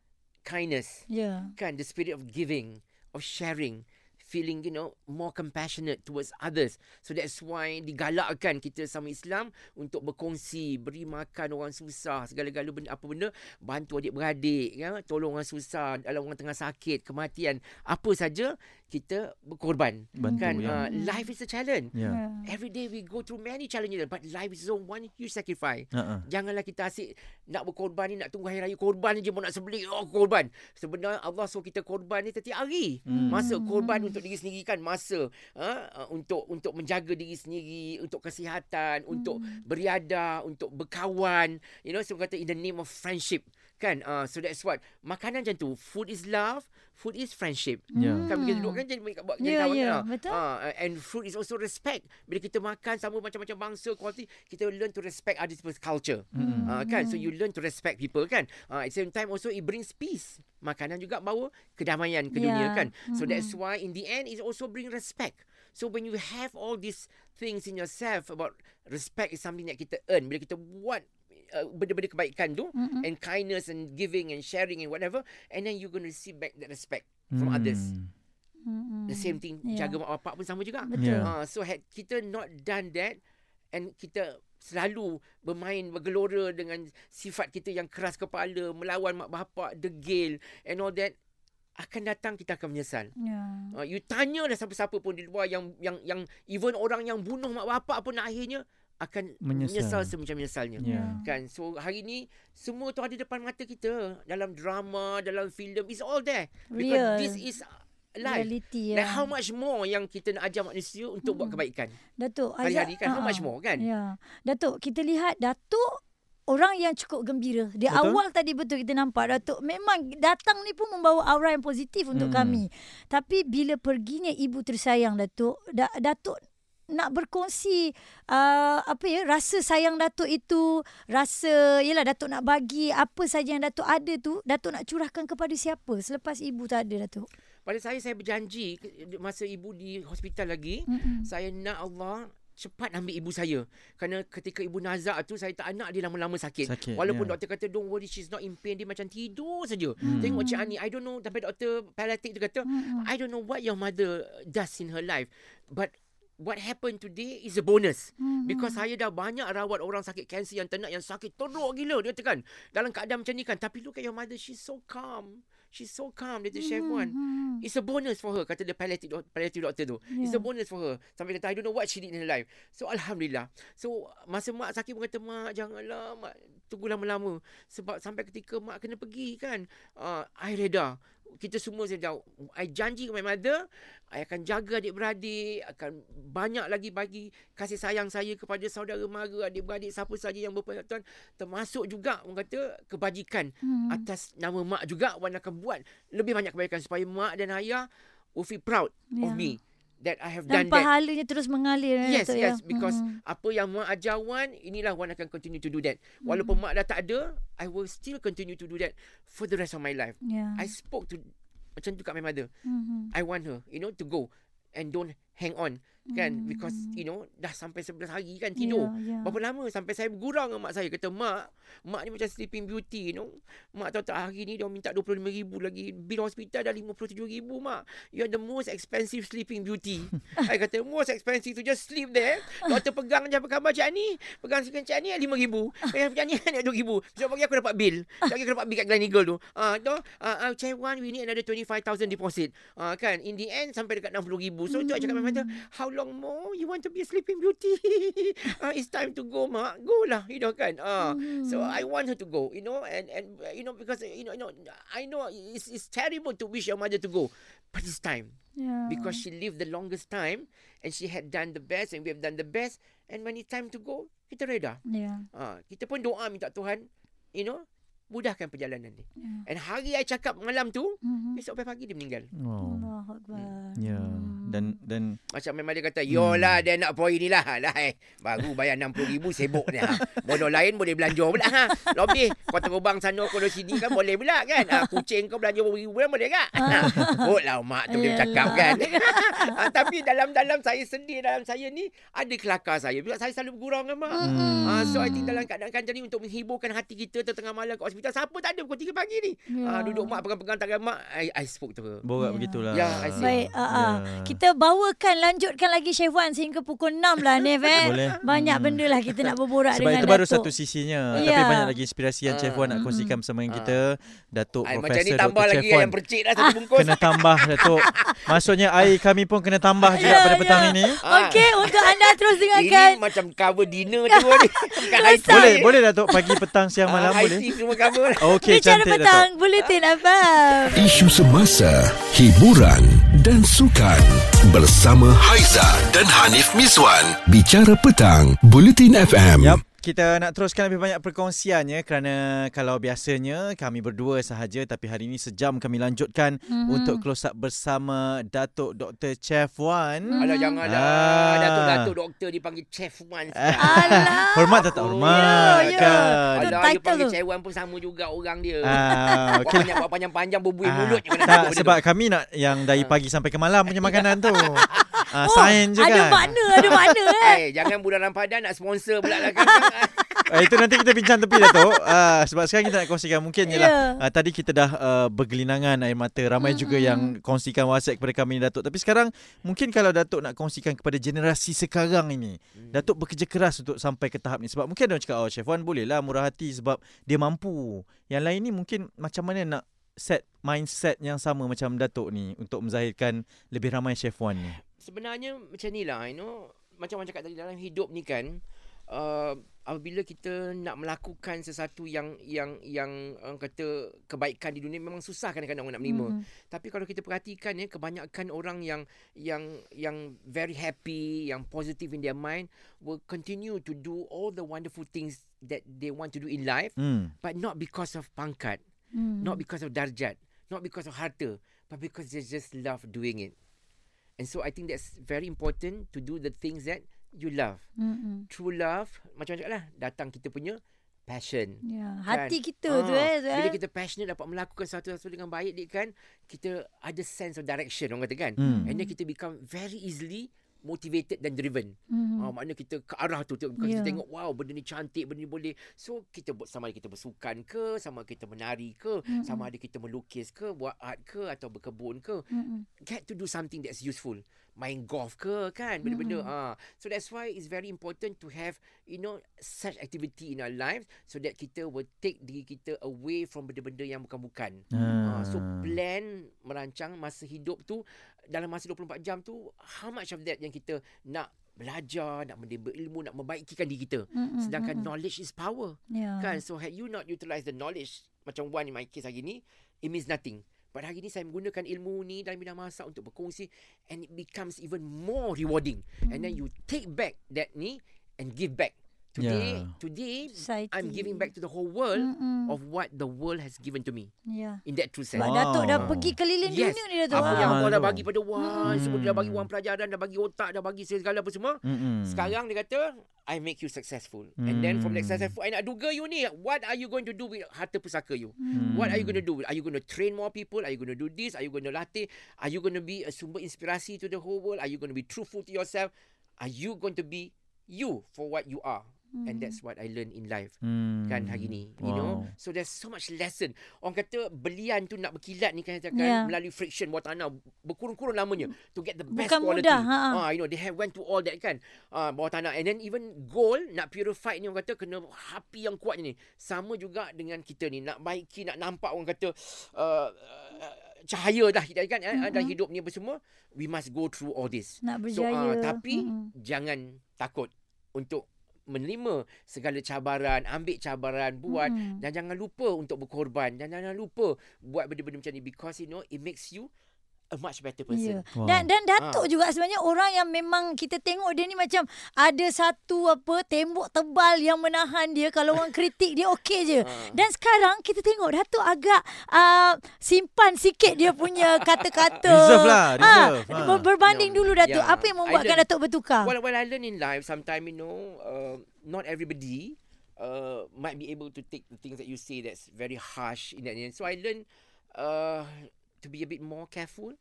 Kindness. Ya. kan? The spirit of giving of sharing. Feeling you know more compassionate towards others. So that's why digalakkan kita sama Islam untuk berkongsi beri makan orang susah segala-gala benda apa benda bantu adik-beradik ya tolong orang susah kalau orang tengah sakit kematian. Apa saja kita berkorban Bantu kan ya. uh, life is a challenge Ya. every day we go through many challenges but life is so one huge sacrifice Ha-ha. Janganlah kita asyik nak berkorban ni, nak tunggu hari raya korban je nak sembelih. Oh, korban. Sebenarnya Allah suruh kita korban ni setiap hari. Hmm. Masa korban untuk diri sendiri kan. Masa uh, untuk untuk menjaga diri sendiri, untuk kesihatan, untuk beriadah, untuk berkawan. You know, saya kata in the name of friendship. Kan? Uh, so that's what. Makanan macam tu. Food is love. Food is friendship. Ya. Kan kita duduk kan jadi buat jadi Ya, kawan ya, kan. betul. Ah, and food is also respect. Bila kita makan sama macam-macam bangsa, quality, kita learn to respect other people's culture. Mm-mm. Ah, kan? So you learn to respect people kan. Ah, at the same time also it brings peace. Makanan juga bawa kedamaian ke dunia Yeah. kan. So that's why in the end it also bring respect. So when you have all these things in yourself about respect is something that kita earn. Bila kita buat uh, benda-benda kebaikan tu Mm-mm. and kindness and giving and sharing and whatever and then you're going to receive back that respect from others. Hmm. Mm-mm. The same thing Yeah. jaga mak bapak pun sama juga. Betul. Yeah. Ah, so had kita not done that, and kita selalu bermain bergelora dengan sifat kita yang keras kepala, melawan mak bapak, degil and all that akan datang kita akan menyesal. Ya. Uh, you tanya dah siapa-siapa pun di luar yang yang yang even orang yang bunuh mak bapak pun akhirnya akan Menyesal. menyesal, semacam menyesalnya. Ya. Kan so hari ni semua tu ada depan mata kita dalam drama, dalam filem it's all there. Because Real. this is life. Reality Like ya. how much more yang kita nak ajar manusia untuk buat kebaikan. Datuk Hari-hari kan how ah, much more kan? Ya. Datuk, kita lihat Datuk orang yang cukup gembira. Di Betul. awal tadi betul kita nampak Datuk memang datang ni pun membawa aura yang positif untuk Hmm. kami. Tapi bila perginya ibu tersayang Datuk, da, Datuk nak berkongsi uh, apa ya rasa sayang Datuk itu rasa yalah Datuk nak bagi apa saja yang Datuk ada tu Datuk nak curahkan kepada siapa selepas ibu tak ada Datuk Pada saya saya berjanji masa ibu di hospital lagi, Mm-mm. saya nak Allah cepat ambil ibu saya. Kerana ketika ibu nazak tu saya tak nak dia lama-lama sakit. Sakit, Walaupun ya. doktor kata don't worry she's not in pain dia macam tidur saja. Hmm. Tengok Cik Ani I don't know sampai doktor palliative tu kata Mm-mm. I don't know what your mother does in her life but what happened today is a bonus. Mm-mm. Because saya dah banyak rawat orang sakit kanser yang ternak yang sakit teruk gila dia kata kan. Dalam keadaan macam ni kan. Tapi look at your mother she's so calm. She's so calm dia kata Chef Wan. Mm-mm. It's a bonus for her kata the palliative, doc- palliative doctor tu. Yeah. It's a bonus for her. Sampai kata I don't know what she did in her life. So alhamdulillah. So masa mak sakit pun kata mak janganlah mak tunggu lama-lama sebab sampai ketika mak kena pergi kan. Uh, I reda. Kita semua saya tahu. I janji kepada my mother I akan jaga adik-beradik, akan banyak lagi bagi kasih sayang saya kepada saudara mara, adik-beradik siapa saja yang berpengetahuan termasuk juga orang kata kebajikan Mm. atas nama mak juga Wan akan buat lebih banyak kebaikan supaya mak dan ayah will feel proud Ya. of me that I have Dan done that. pahalanya terus mengalir ya, Yes, yes, ya. because Mm. apa yang mak ajar Wan, inilah Wan akan continue to do that. Walaupun mak dah tak ada, I will still continue to do that for the rest of my life. Ya. I spoke to macam tu kat my mother. Mhm. I want her, you know, to go and don't hang on kan Hmm. because you know dah sampai 11 hari kan tidur. Ya, ya. Berapa lama sampai saya bergurau dengan mak saya kata mak mak ni macam sleeping beauty you know. Mak tahu tak hari ni dia minta 25000 lagi bil hospital dah 57000 mak. You are the most expensive sleeping beauty. saya kata most expensive to just sleep there. Doktor pegang je apa khabar cik ni? Pegang sikit cik ni 5000. Pegang cik ni 2000. Besok pagi aku dapat bil. Besok pagi aku dapat bil kat Glen Eagle tu. Ah tu ah uh, cik Wan we need another 25000 deposit. Ah kan in the end sampai dekat 60000. So tu I cakap my mother how long more you want to be a sleeping beauty? uh, it's time to go, mak. Go lah, you know kan. Uh, So I want her to go, you know, and and you know because you know, you know, I know it's it's terrible to wish your mother to go, but it's time Ya. because she lived the longest time and she had done the best and we have done the best. And when it's time to go, kita reda. Ya. Uh, kita pun doa minta Tuhan, you know, mudahkan perjalanan ni. Ya. And hari I cakap malam tu, Mhm. besok pagi dia meninggal. Oh. Allahu Akbar. Ya. Hmm. Dan dan Macam memang dia kata, yolah dia nak poin ni lah. lah eh. Baru bayar RM60,000 sibuk ni. Ha. Bodoh lain boleh belanja pula. Ha. Lebih kau terobang sana kau sini kan boleh pula kan. Ha. Kucing kau belanja RM1,000 kan boleh tak? Ha. Kot lah mak tu dia Yalah. cakap kan. ha. Tapi dalam-dalam saya sedih dalam saya ni ada kelakar saya. Sebab saya selalu bergurau dengan mak. Hmm. Ha. So I think dalam keadaan macam ni untuk menghiburkan hati kita tengah malam kat hospital. Siapa tak ada pukul 3 pagi ni. Ya. Ha. Duduk mak pegang-pegang tangan mak. I, I spoke to her. borak Ya. begitulah. Ya, I see. Baik, uh, uh. Ya. kita bawakan lanjutkan lagi Chef Wan sehingga pukul 6 lah Nef eh. Boleh. Banyak Hmm. benda lah kita nak berborak Sebab dengan itu baru Datuk. satu sisinya. Ya. Tapi banyak lagi inspirasi yang Chef Ah. Wan nak kongsikan bersama dengan Ah. kita. Datuk Ay, Profesor macam ni tambah Dr. lagi Chef ayam percik dah satu bungkus. Kena tambah Datuk. Maksudnya air kami pun kena tambah juga Ya, pada petang ya. ini. Ah. Okey, untuk anda terus Ini dengarkan. macam cover dinner tu ni. Boleh, boleh Datuk pagi petang siang malam Ah, boleh. tea semua cover. Okey, Bicara cantik petang, Datuk. Buletin FM. Isu semasa, hiburan dan sukan bersama Haiza dan Hanif Miswan. Bicara petang, Bulletin FM. Yap, kita nak teruskan lebih banyak perkongsiannya kerana kalau biasanya kami berdua sahaja tapi hari ini sejam kami lanjutkan Mhm. untuk close up bersama Datuk Dr. Chef Wan. Alah janganlah. Ah. Datuk-datuk doktor dipanggil Chef Wan. Alah. Hormat tak tak hormat Ya, ya. kan? Alah, dia panggil. Chef Wan pun sama juga orang dia. Ah, okey. banyak buat panjang-panjang berbuih Ah, mulut tak, sebab tu. kami nak yang dari pagi sampai ke malam punya makanan tu. Ah, Oh, sains je ada kan. makna, ada makna eh. Eh, jangan bulan Ramadan nak sponsor pula lah kan. uh, itu nanti kita bincang tepi Datuk. Uh, sebab sekarang kita nak kongsikan mungkin Ya. ialah uh, tadi kita dah uh, bergelinangan air mata. Ramai juga yang kongsikan WhatsApp kepada kami Datuk. Tapi sekarang mungkin kalau Datuk nak kongsikan kepada generasi sekarang ini, Datuk bekerja keras untuk sampai ke tahap ni. Sebab mungkin ada orang cakap, oh Chef Wan boleh lah murah hati sebab dia mampu. Yang lain ni mungkin macam mana nak set mindset yang sama macam Datuk ni untuk menzahirkan lebih ramai Chef Wan ni. Sebenarnya macam ni lah, you know. Macam orang cakap tadi dalam hidup ni kan, uh, apabila kita nak melakukan sesuatu yang yang yang orang kata kebaikan di dunia memang susah kadang-kadang orang nak menerima. Mhm. Tapi kalau kita perhatikan ya kebanyakan orang yang yang yang very happy, yang positive in their mind will continue to do all the wonderful things that they want to do in life Hmm. but not because of pangkat, Mhm. not because of darjat, not because of harta, but because they just love doing it. And so I think that's very important to do the things that you love. Mhm. True love, macam cakap lah, datang kita punya passion. Ya, Kan? hati kita tu Ah, eh. tu, Bila eh. kita passionate dapat melakukan sesuatu-sesuatu dengan baik dia kan, kita ada sense of direction orang kata kan. Hmm. And then kita become very easily motivated dan driven. Mhm. Ah, maknanya kita ke arah tu tengok yeah. Ya. kita tengok wow benda ni cantik, benda ni boleh. So kita buat sama ada kita bersukan ke, sama ada kita menari ke, Mm-mm. sama ada kita melukis ke, buat art ke atau berkebun ke. Mhm. Get to do something that's useful. Main golf ke kan benda-benda Mm-mm. ah. So that's why it's very important to have you know such activity in our lives so that kita will take diri kita away from benda-benda yang bukan-bukan. Ah, so plan merancang masa hidup tu dalam masa 24 jam tu how much of that yang kita nak belajar, nak menimba ilmu, nak membaikikan diri kita. Mhm, Sedangkan mhm. knowledge is power. Ya. Kan? So had you not utilize the knowledge macam one in my case hari ni, it means nothing. But hari ni saya menggunakan ilmu ni dalam bidang masak untuk berkongsi and it becomes even more rewarding. And then you take back that ni and give back. Today, Yeah. today Society. I'm giving back to the whole world Mm-mm. of what the world has given to me Ya. in that true sense. Wow. Datuk dah pergi keliling Yes. dunia ni Datuk. Apa Ah. yang Allah dah bagi pada Wan, semua dia dah bagi Hmm. Wan pelajaran, dah bagi otak, dah bagi segala apa semua. Mm-mm. Sekarang dia kata, I make you successful. And then from that successful, I nak duga you ni, what are you going to do with harta pusaka you? Hmm. What are you going to do? Are you going to train more people? Are you going to do this? Are you going to latih? Are you going to be a sumber inspirasi to the whole world? Are you going to be truthful to yourself? Are you going to be you for what you are? And that's what I learned in life. Hmm. Kan hari ni You know Wow. So there's so much lesson Orang kata Belian tu nak berkilat ni kan, Yeah. Melalui friction bawah tanah Berkurun-kurun lamanya To get the best Bukan quality mudah, ha, ha. Ah, You know They have went to all that kan ah, Bawah tanah And then even gold Nak purify ni orang kata Kena api yang kuat ni Sama juga dengan kita ni Nak baiki Nak nampak orang kata uh, uh, Cahaya dah kita kan mm-hmm. Dalam hidup ni apa semua We must go through all this Nak So, berjaya. ah, tapi Mm-mm. jangan takut untuk menerima segala cabaran, ambil cabaran, buat Mm-mm. dan jangan lupa untuk berkorban dan jangan lupa buat benda-benda macam ni because you know it makes you a much better Ya. person. Wow. Dan dan Datuk Ah. juga sebenarnya orang yang memang kita tengok dia ni macam ada satu apa tembok tebal yang menahan dia kalau orang kritik dia okey je. Ah. Dan sekarang kita tengok Datuk agak uh, simpan sikit dia punya kata-kata. Reserve lah, Ah, reserve. Ah. ber- berbanding No. dulu Datuk. Yeah. Apa yang membuatkan learn- Datuk bertukar? Well, well, I learn in life sometimes you know uh, not everybody uh, might be able to take the things that you say that's very harsh in that end. So I learn uh, to be a bit more careful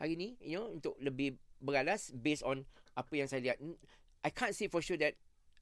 hari ni, you know, untuk lebih beralas based on apa yang saya lihat. Mm, I can't say for sure that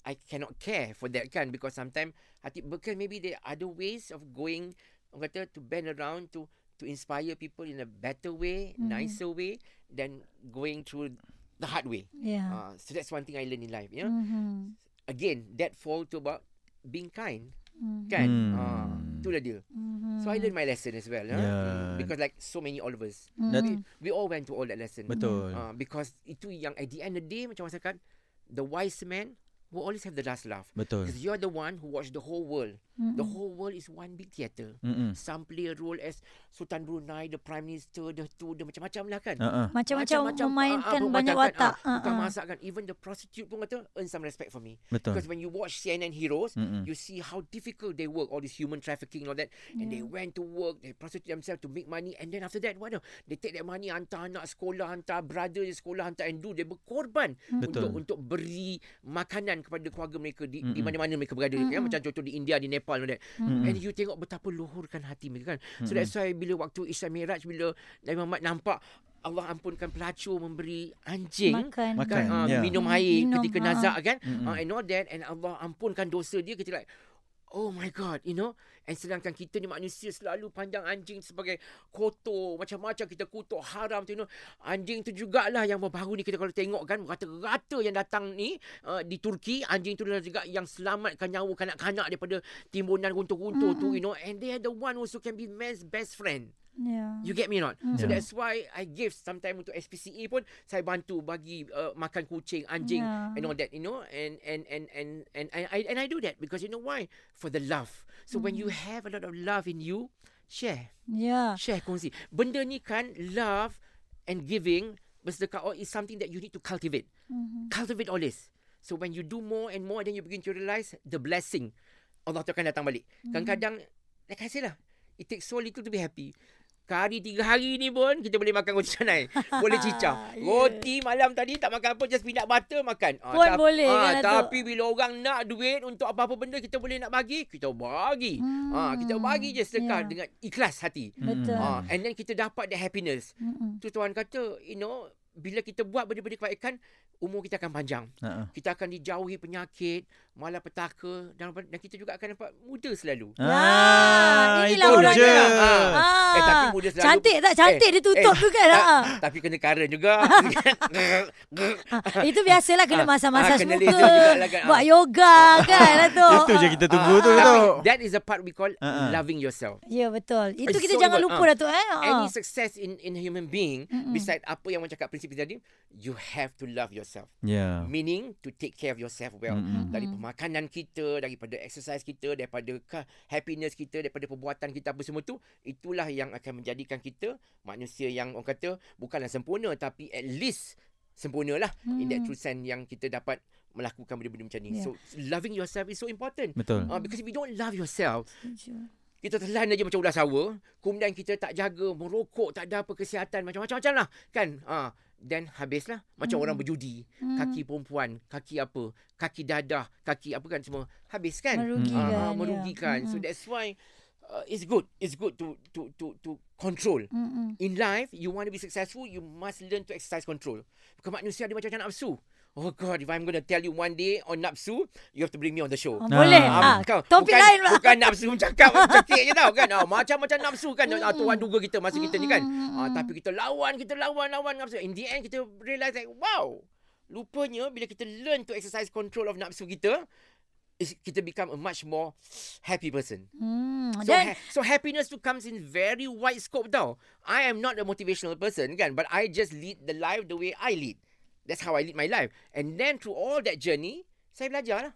I cannot care for that kan because sometimes hati because maybe there are other ways of going orang kata to bend around to to inspire people in a better way, Mhm. nicer way than going through the hard way. Ya. Uh, so that's one thing I learned in life. You know, Mhm. again that fall to about being kind, Mhm. kan? Hmm. Ah, itulah dia. Mhm. So I learned my lesson as well. huh? Yeah. Mm, Because like so many all of us, Mhm. we, we all went to all that lesson. Betul. Uh, because itu yang at the end of the day macam cakap, the wise man will always have the last laugh. Betul. Because you're the one who watched the whole world. Mhm. The whole world is one big theatre. Mm-mm. Some play a role as Sultan Brunei, the Prime Minister, the tu, the macam-macam lah kan. Uh-uh. Macam-macam memainkan ah, banyak watak. Ah, bukan Ah, ah. masak kan. Even the prostitute pun kata earn some respect for me. Betul. Because when you watch CNN Heroes, Mm-mm. you see how difficult they work, all this human trafficking and all that. And they went to work, they prostitute themselves to make money. And then after that, what? They take that money, hantar anak sekolah, hantar brother sekolah, hantar and do. They berkorban Betul. untuk untuk beri makanan kepada keluarga mereka di, di Mm-mm. mana-mana mereka berada. Ya? Macam contoh di India, di Nepal and all that. Mm-mm. And you tengok betapa luhurkan hati mereka kan. So that's why bila waktu Isra Miraj, bila Nabi Muhammad nampak Allah ampunkan pelacur memberi anjing Makan. Makan. kan uh, ya. minum air Minum, ketika ha. nazak kan Mm-mm. uh, and all that and Allah ampunkan dosa dia kita like oh my god you know? And sedangkan kita ni manusia selalu pandang anjing sebagai kotor macam-macam kita kutuk haram tu you know? Anjing tu jugalah yang baru ni kita kalau tengok kan rata-rata yang datang ni uh, di Turki anjing tu adalah juga yang selamatkan nyawa kanak-kanak daripada timbunan runtuh-runtuh tu you know? And they are the one also can be man's best friend Ya. You get me or not? So Yeah. that's why I give sometime untuk SPCA pun saya bantu bagi uh, makan kucing, anjing Yeah. and all that, you know. And and and and and and I and I do that because you know why? For the love. So when you have a lot of love in you, share, Ya. share kongsi. Benda ni kan love and giving bersedekah is something that you need to cultivate. Mhm. Cultivate all this. So when you do more and more, then you begin to realize the blessing. Allah tu akan datang balik. Kadang-kadang, like I say lah, it takes so little to be happy. Kari tiga hari ni pun kita boleh makan roti canai. boleh cicah. Ya. Roti malam tadi tak makan apa just peanut butter makan. Ah, Pun boleh kan, Datuk? Tapi bila orang nak duit untuk apa-apa benda kita boleh nak bagi, kita bagi. Hmm. Ah, kita bagi je sedekah Ya. dengan ikhlas hati. Betul. Ah, and then kita dapat the happiness. Mm-mm. Tu Tuhan kata, you know, bila kita buat benda-benda kebaikan, umur kita akan panjang. Ha. Kita akan dijauhi penyakit, malapetaka dan, dan kita juga akan dapat muda selalu. Ah, inilah itu orangnya. je. Ah. Eh, tapi muda selalu. Cantik tak? Cantik dia tutup tu kan? Ah. Tapi kena current juga. Ah, Itu biasalah kena Ah, masam-masam ah, kena muka. laser jugalah kan. Buat Ah. yoga kan Datuk. Itu je kita tunggu tu Ah, tu. tapi That is the part we call Ah, ah. loving yourself. Ya betul. Itu It's kita so jangan lupa Ah. Datuk eh. Ah. Any success in in a human being, Mm-mm. beside apa yang macam cakap prinsip tadi, you have to love yourself. Ya. Meaning to take care of yourself well. Mm-mm. Dari pemakanan kita, daripada exercise kita, daripada happiness kita, daripada perbuatan kita apa semua tu, itulah yang akan menjadikan kita manusia yang orang kata bukanlah sempurna tapi at least sempurna lah in that Hmm. true sense yang kita dapat melakukan benda-benda macam ni. Yeah. So loving yourself is so important. Betul. Uh, because if you don't love yourself, Setuju. kita telan aja macam ular sawa, kemudian kita tak jaga, merokok, tak ada apa kesihatan, macam-macam lah kan. Ah, then habislah macam Hmm. orang berjudi, Hmm. kaki perempuan, kaki apa, kaki dadah, kaki apa kan semua habis kan. Merugikan. Ya. merugikan. So Mm-mm. that's why uh, it's good. It's good to to to to control. Mm-mm. In life, you want to be successful, you must learn to exercise control. Bukan manusia ada macam-macam nafsu. Oh God, if I'm going to tell you one day on nafsu, you have to bring me on the show. Ah, boleh. Ah, Ah, kau, topik bukan, lain pula. Bukan nafsu cakap cekik je tau kan. Ah, macam-macam nafsu kan ah, tuan duga kita masa kita ni kan. Ah, tapi kita lawan, kita lawan, lawan nafsu. In the end kita realise like wow. Lupanya bila kita learn to exercise control of nafsu kita, is kita become a much more happy person. Hmm. So, Dan ha- so happiness tu comes in very wide scope tau. I am not a motivational person kan, but I just lead the life the way I lead. That's how I lead my life. And then through all that journey, saya belajar lah.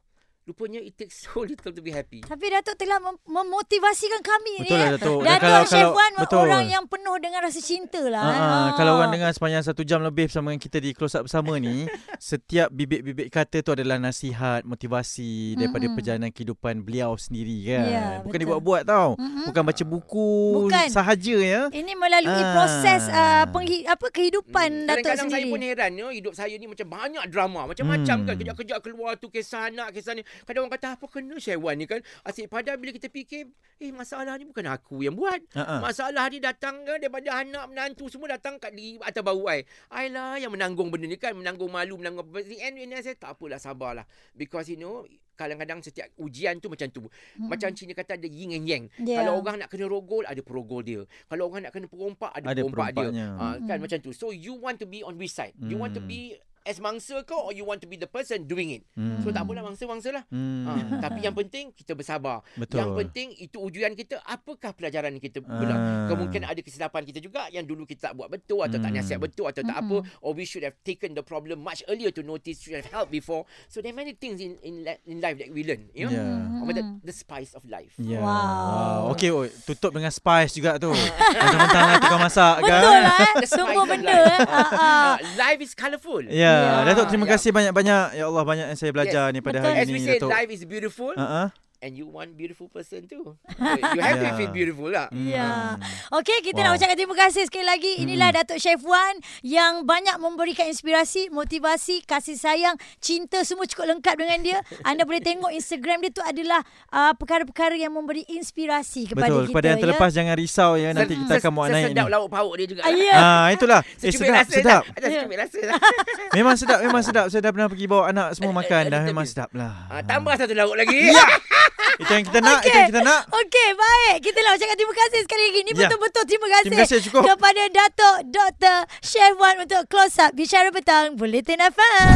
Rupanya it takes so little to be happy. tapi Datuk telah mem- memotivasikan kami Betul ni. lah, eh. Datuk. Dan Datuk kalau- Chef kalau- Wan betul. orang yang penuh dengan rasa cinta lah. Ha, ha, kalau orang dengar sepanjang satu jam lebih bersama dengan kita di close up bersama ni, setiap bibit-bibit kata tu adalah nasihat, motivasi daripada Mm-mm. perjalanan kehidupan beliau sendiri kan. Ya, Bukan betul. dibuat-buat tau. Mm-mm. Bukan baca buku Bukan. sahaja ya. Ini melalui Ah. proses uh, penghi- apa kehidupan Hmm. Datuk Kadang-kadang saya sendiri. pun heran ya, hidup saya ni macam banyak drama. Macam-macam Hmm. kan. Kejap-kejap keluar tu kisah anak, kisah ni. Kadang orang kata apa kena Syaiwan ni kan. Asyik padahal bila kita fikir, eh masalah ni bukan aku yang buat. Ha, ha. Masalah ni datang kan daripada anak menantu semua datang kat di atas bahu ai. I lah yang menanggung benda ni kan, menanggung malu, menanggung apa. The end, and saya tak apalah sabarlah. Because you know, kadang-kadang setiap ujian tu macam tu. Mm-mm. Macam Cina kata ada yin and yang. Ya. Kalau orang nak kena rogol, ada perogol dia. Kalau orang nak kena perompak, ada, Ada perompak dia. Ah, kan Mm-mm. macam tu. So you want to be on which side? You want to Hmm. be as mangsa ke or you want to be the person doing it? Hmm. So tak apalah mangsa-mangsa lah. Hmm. Ah, tapi yang penting kita bersabar. Betul. Yang penting itu ujian kita apakah pelajaran yang kita Ah. benar. Kemungkinan ada kesilapan kita juga yang dulu kita tak buat betul atau tak Hmm. nasihat betul atau tak Mm-mm. apa or we should have taken the problem much earlier to notice should have helped before. So there are many things in in in life that we learn, you know. Yeah. Apa the, the spice of life. Ya. Wow. wow. Okey, oh, tutup dengan spice juga tu. Mentang-mentang lah tukang masak kan. Betul lah eh. Semua benda life. ah. Ah, life is colourful. Ya, Ya. Datuk terima Ya. kasih banyak-banyak. Ya Allah banyak yang saya belajar ni pada Betul. hari As we ni say, Datuk. life is beautiful. Ah. And you want beautiful person too. you have to Yeah. feel beautiful lah. Ya. Hmm. Okey, kita Wow. nak ucapkan terima kasih sekali lagi. Inilah Datuk Chef Wan yang banyak memberikan inspirasi, motivasi, kasih sayang, cinta semua cukup lengkap dengan dia. Anda boleh tengok Instagram dia tu adalah uh, perkara-perkara yang memberi inspirasi kepada Betul. kita. Kepada yang ya. terlepas jangan risau ya nanti Ses- kita akan muat naik ni. Sesedap lauk pauk dia juga. Ah, lah. ya. Ah itulah. Eh sedap rasa sedap. Ada Ya. secubit rasa dah. Memang sedap memang sedap. Saya dah pernah pergi bawa anak semua Eh, makan eh, dah eh, memang sedap lah. Ah, tambah satu lauk lagi. Ya. Itu yang kita nak, itu yang kita nak. Okey, baik. Kita nak ucapkan terima kasih sekali lagi. Ini Ya. betul-betul terima kasih. Terima kasih, cukup. Kepada Datuk Dr. Chef Wan untuk close up Bicara Petang Bulletin FM.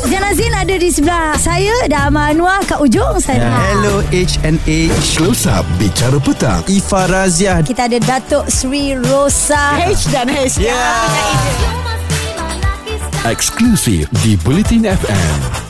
Zainal Zin ada di sebelah saya dan Amal Anwar kat ujung sana. Ya. Hello H&H Close Up Bicara Petang Ifa Razia Kita ada Datuk Sri Rosa H dan H. Ya. Eksklusif di Bulletin FM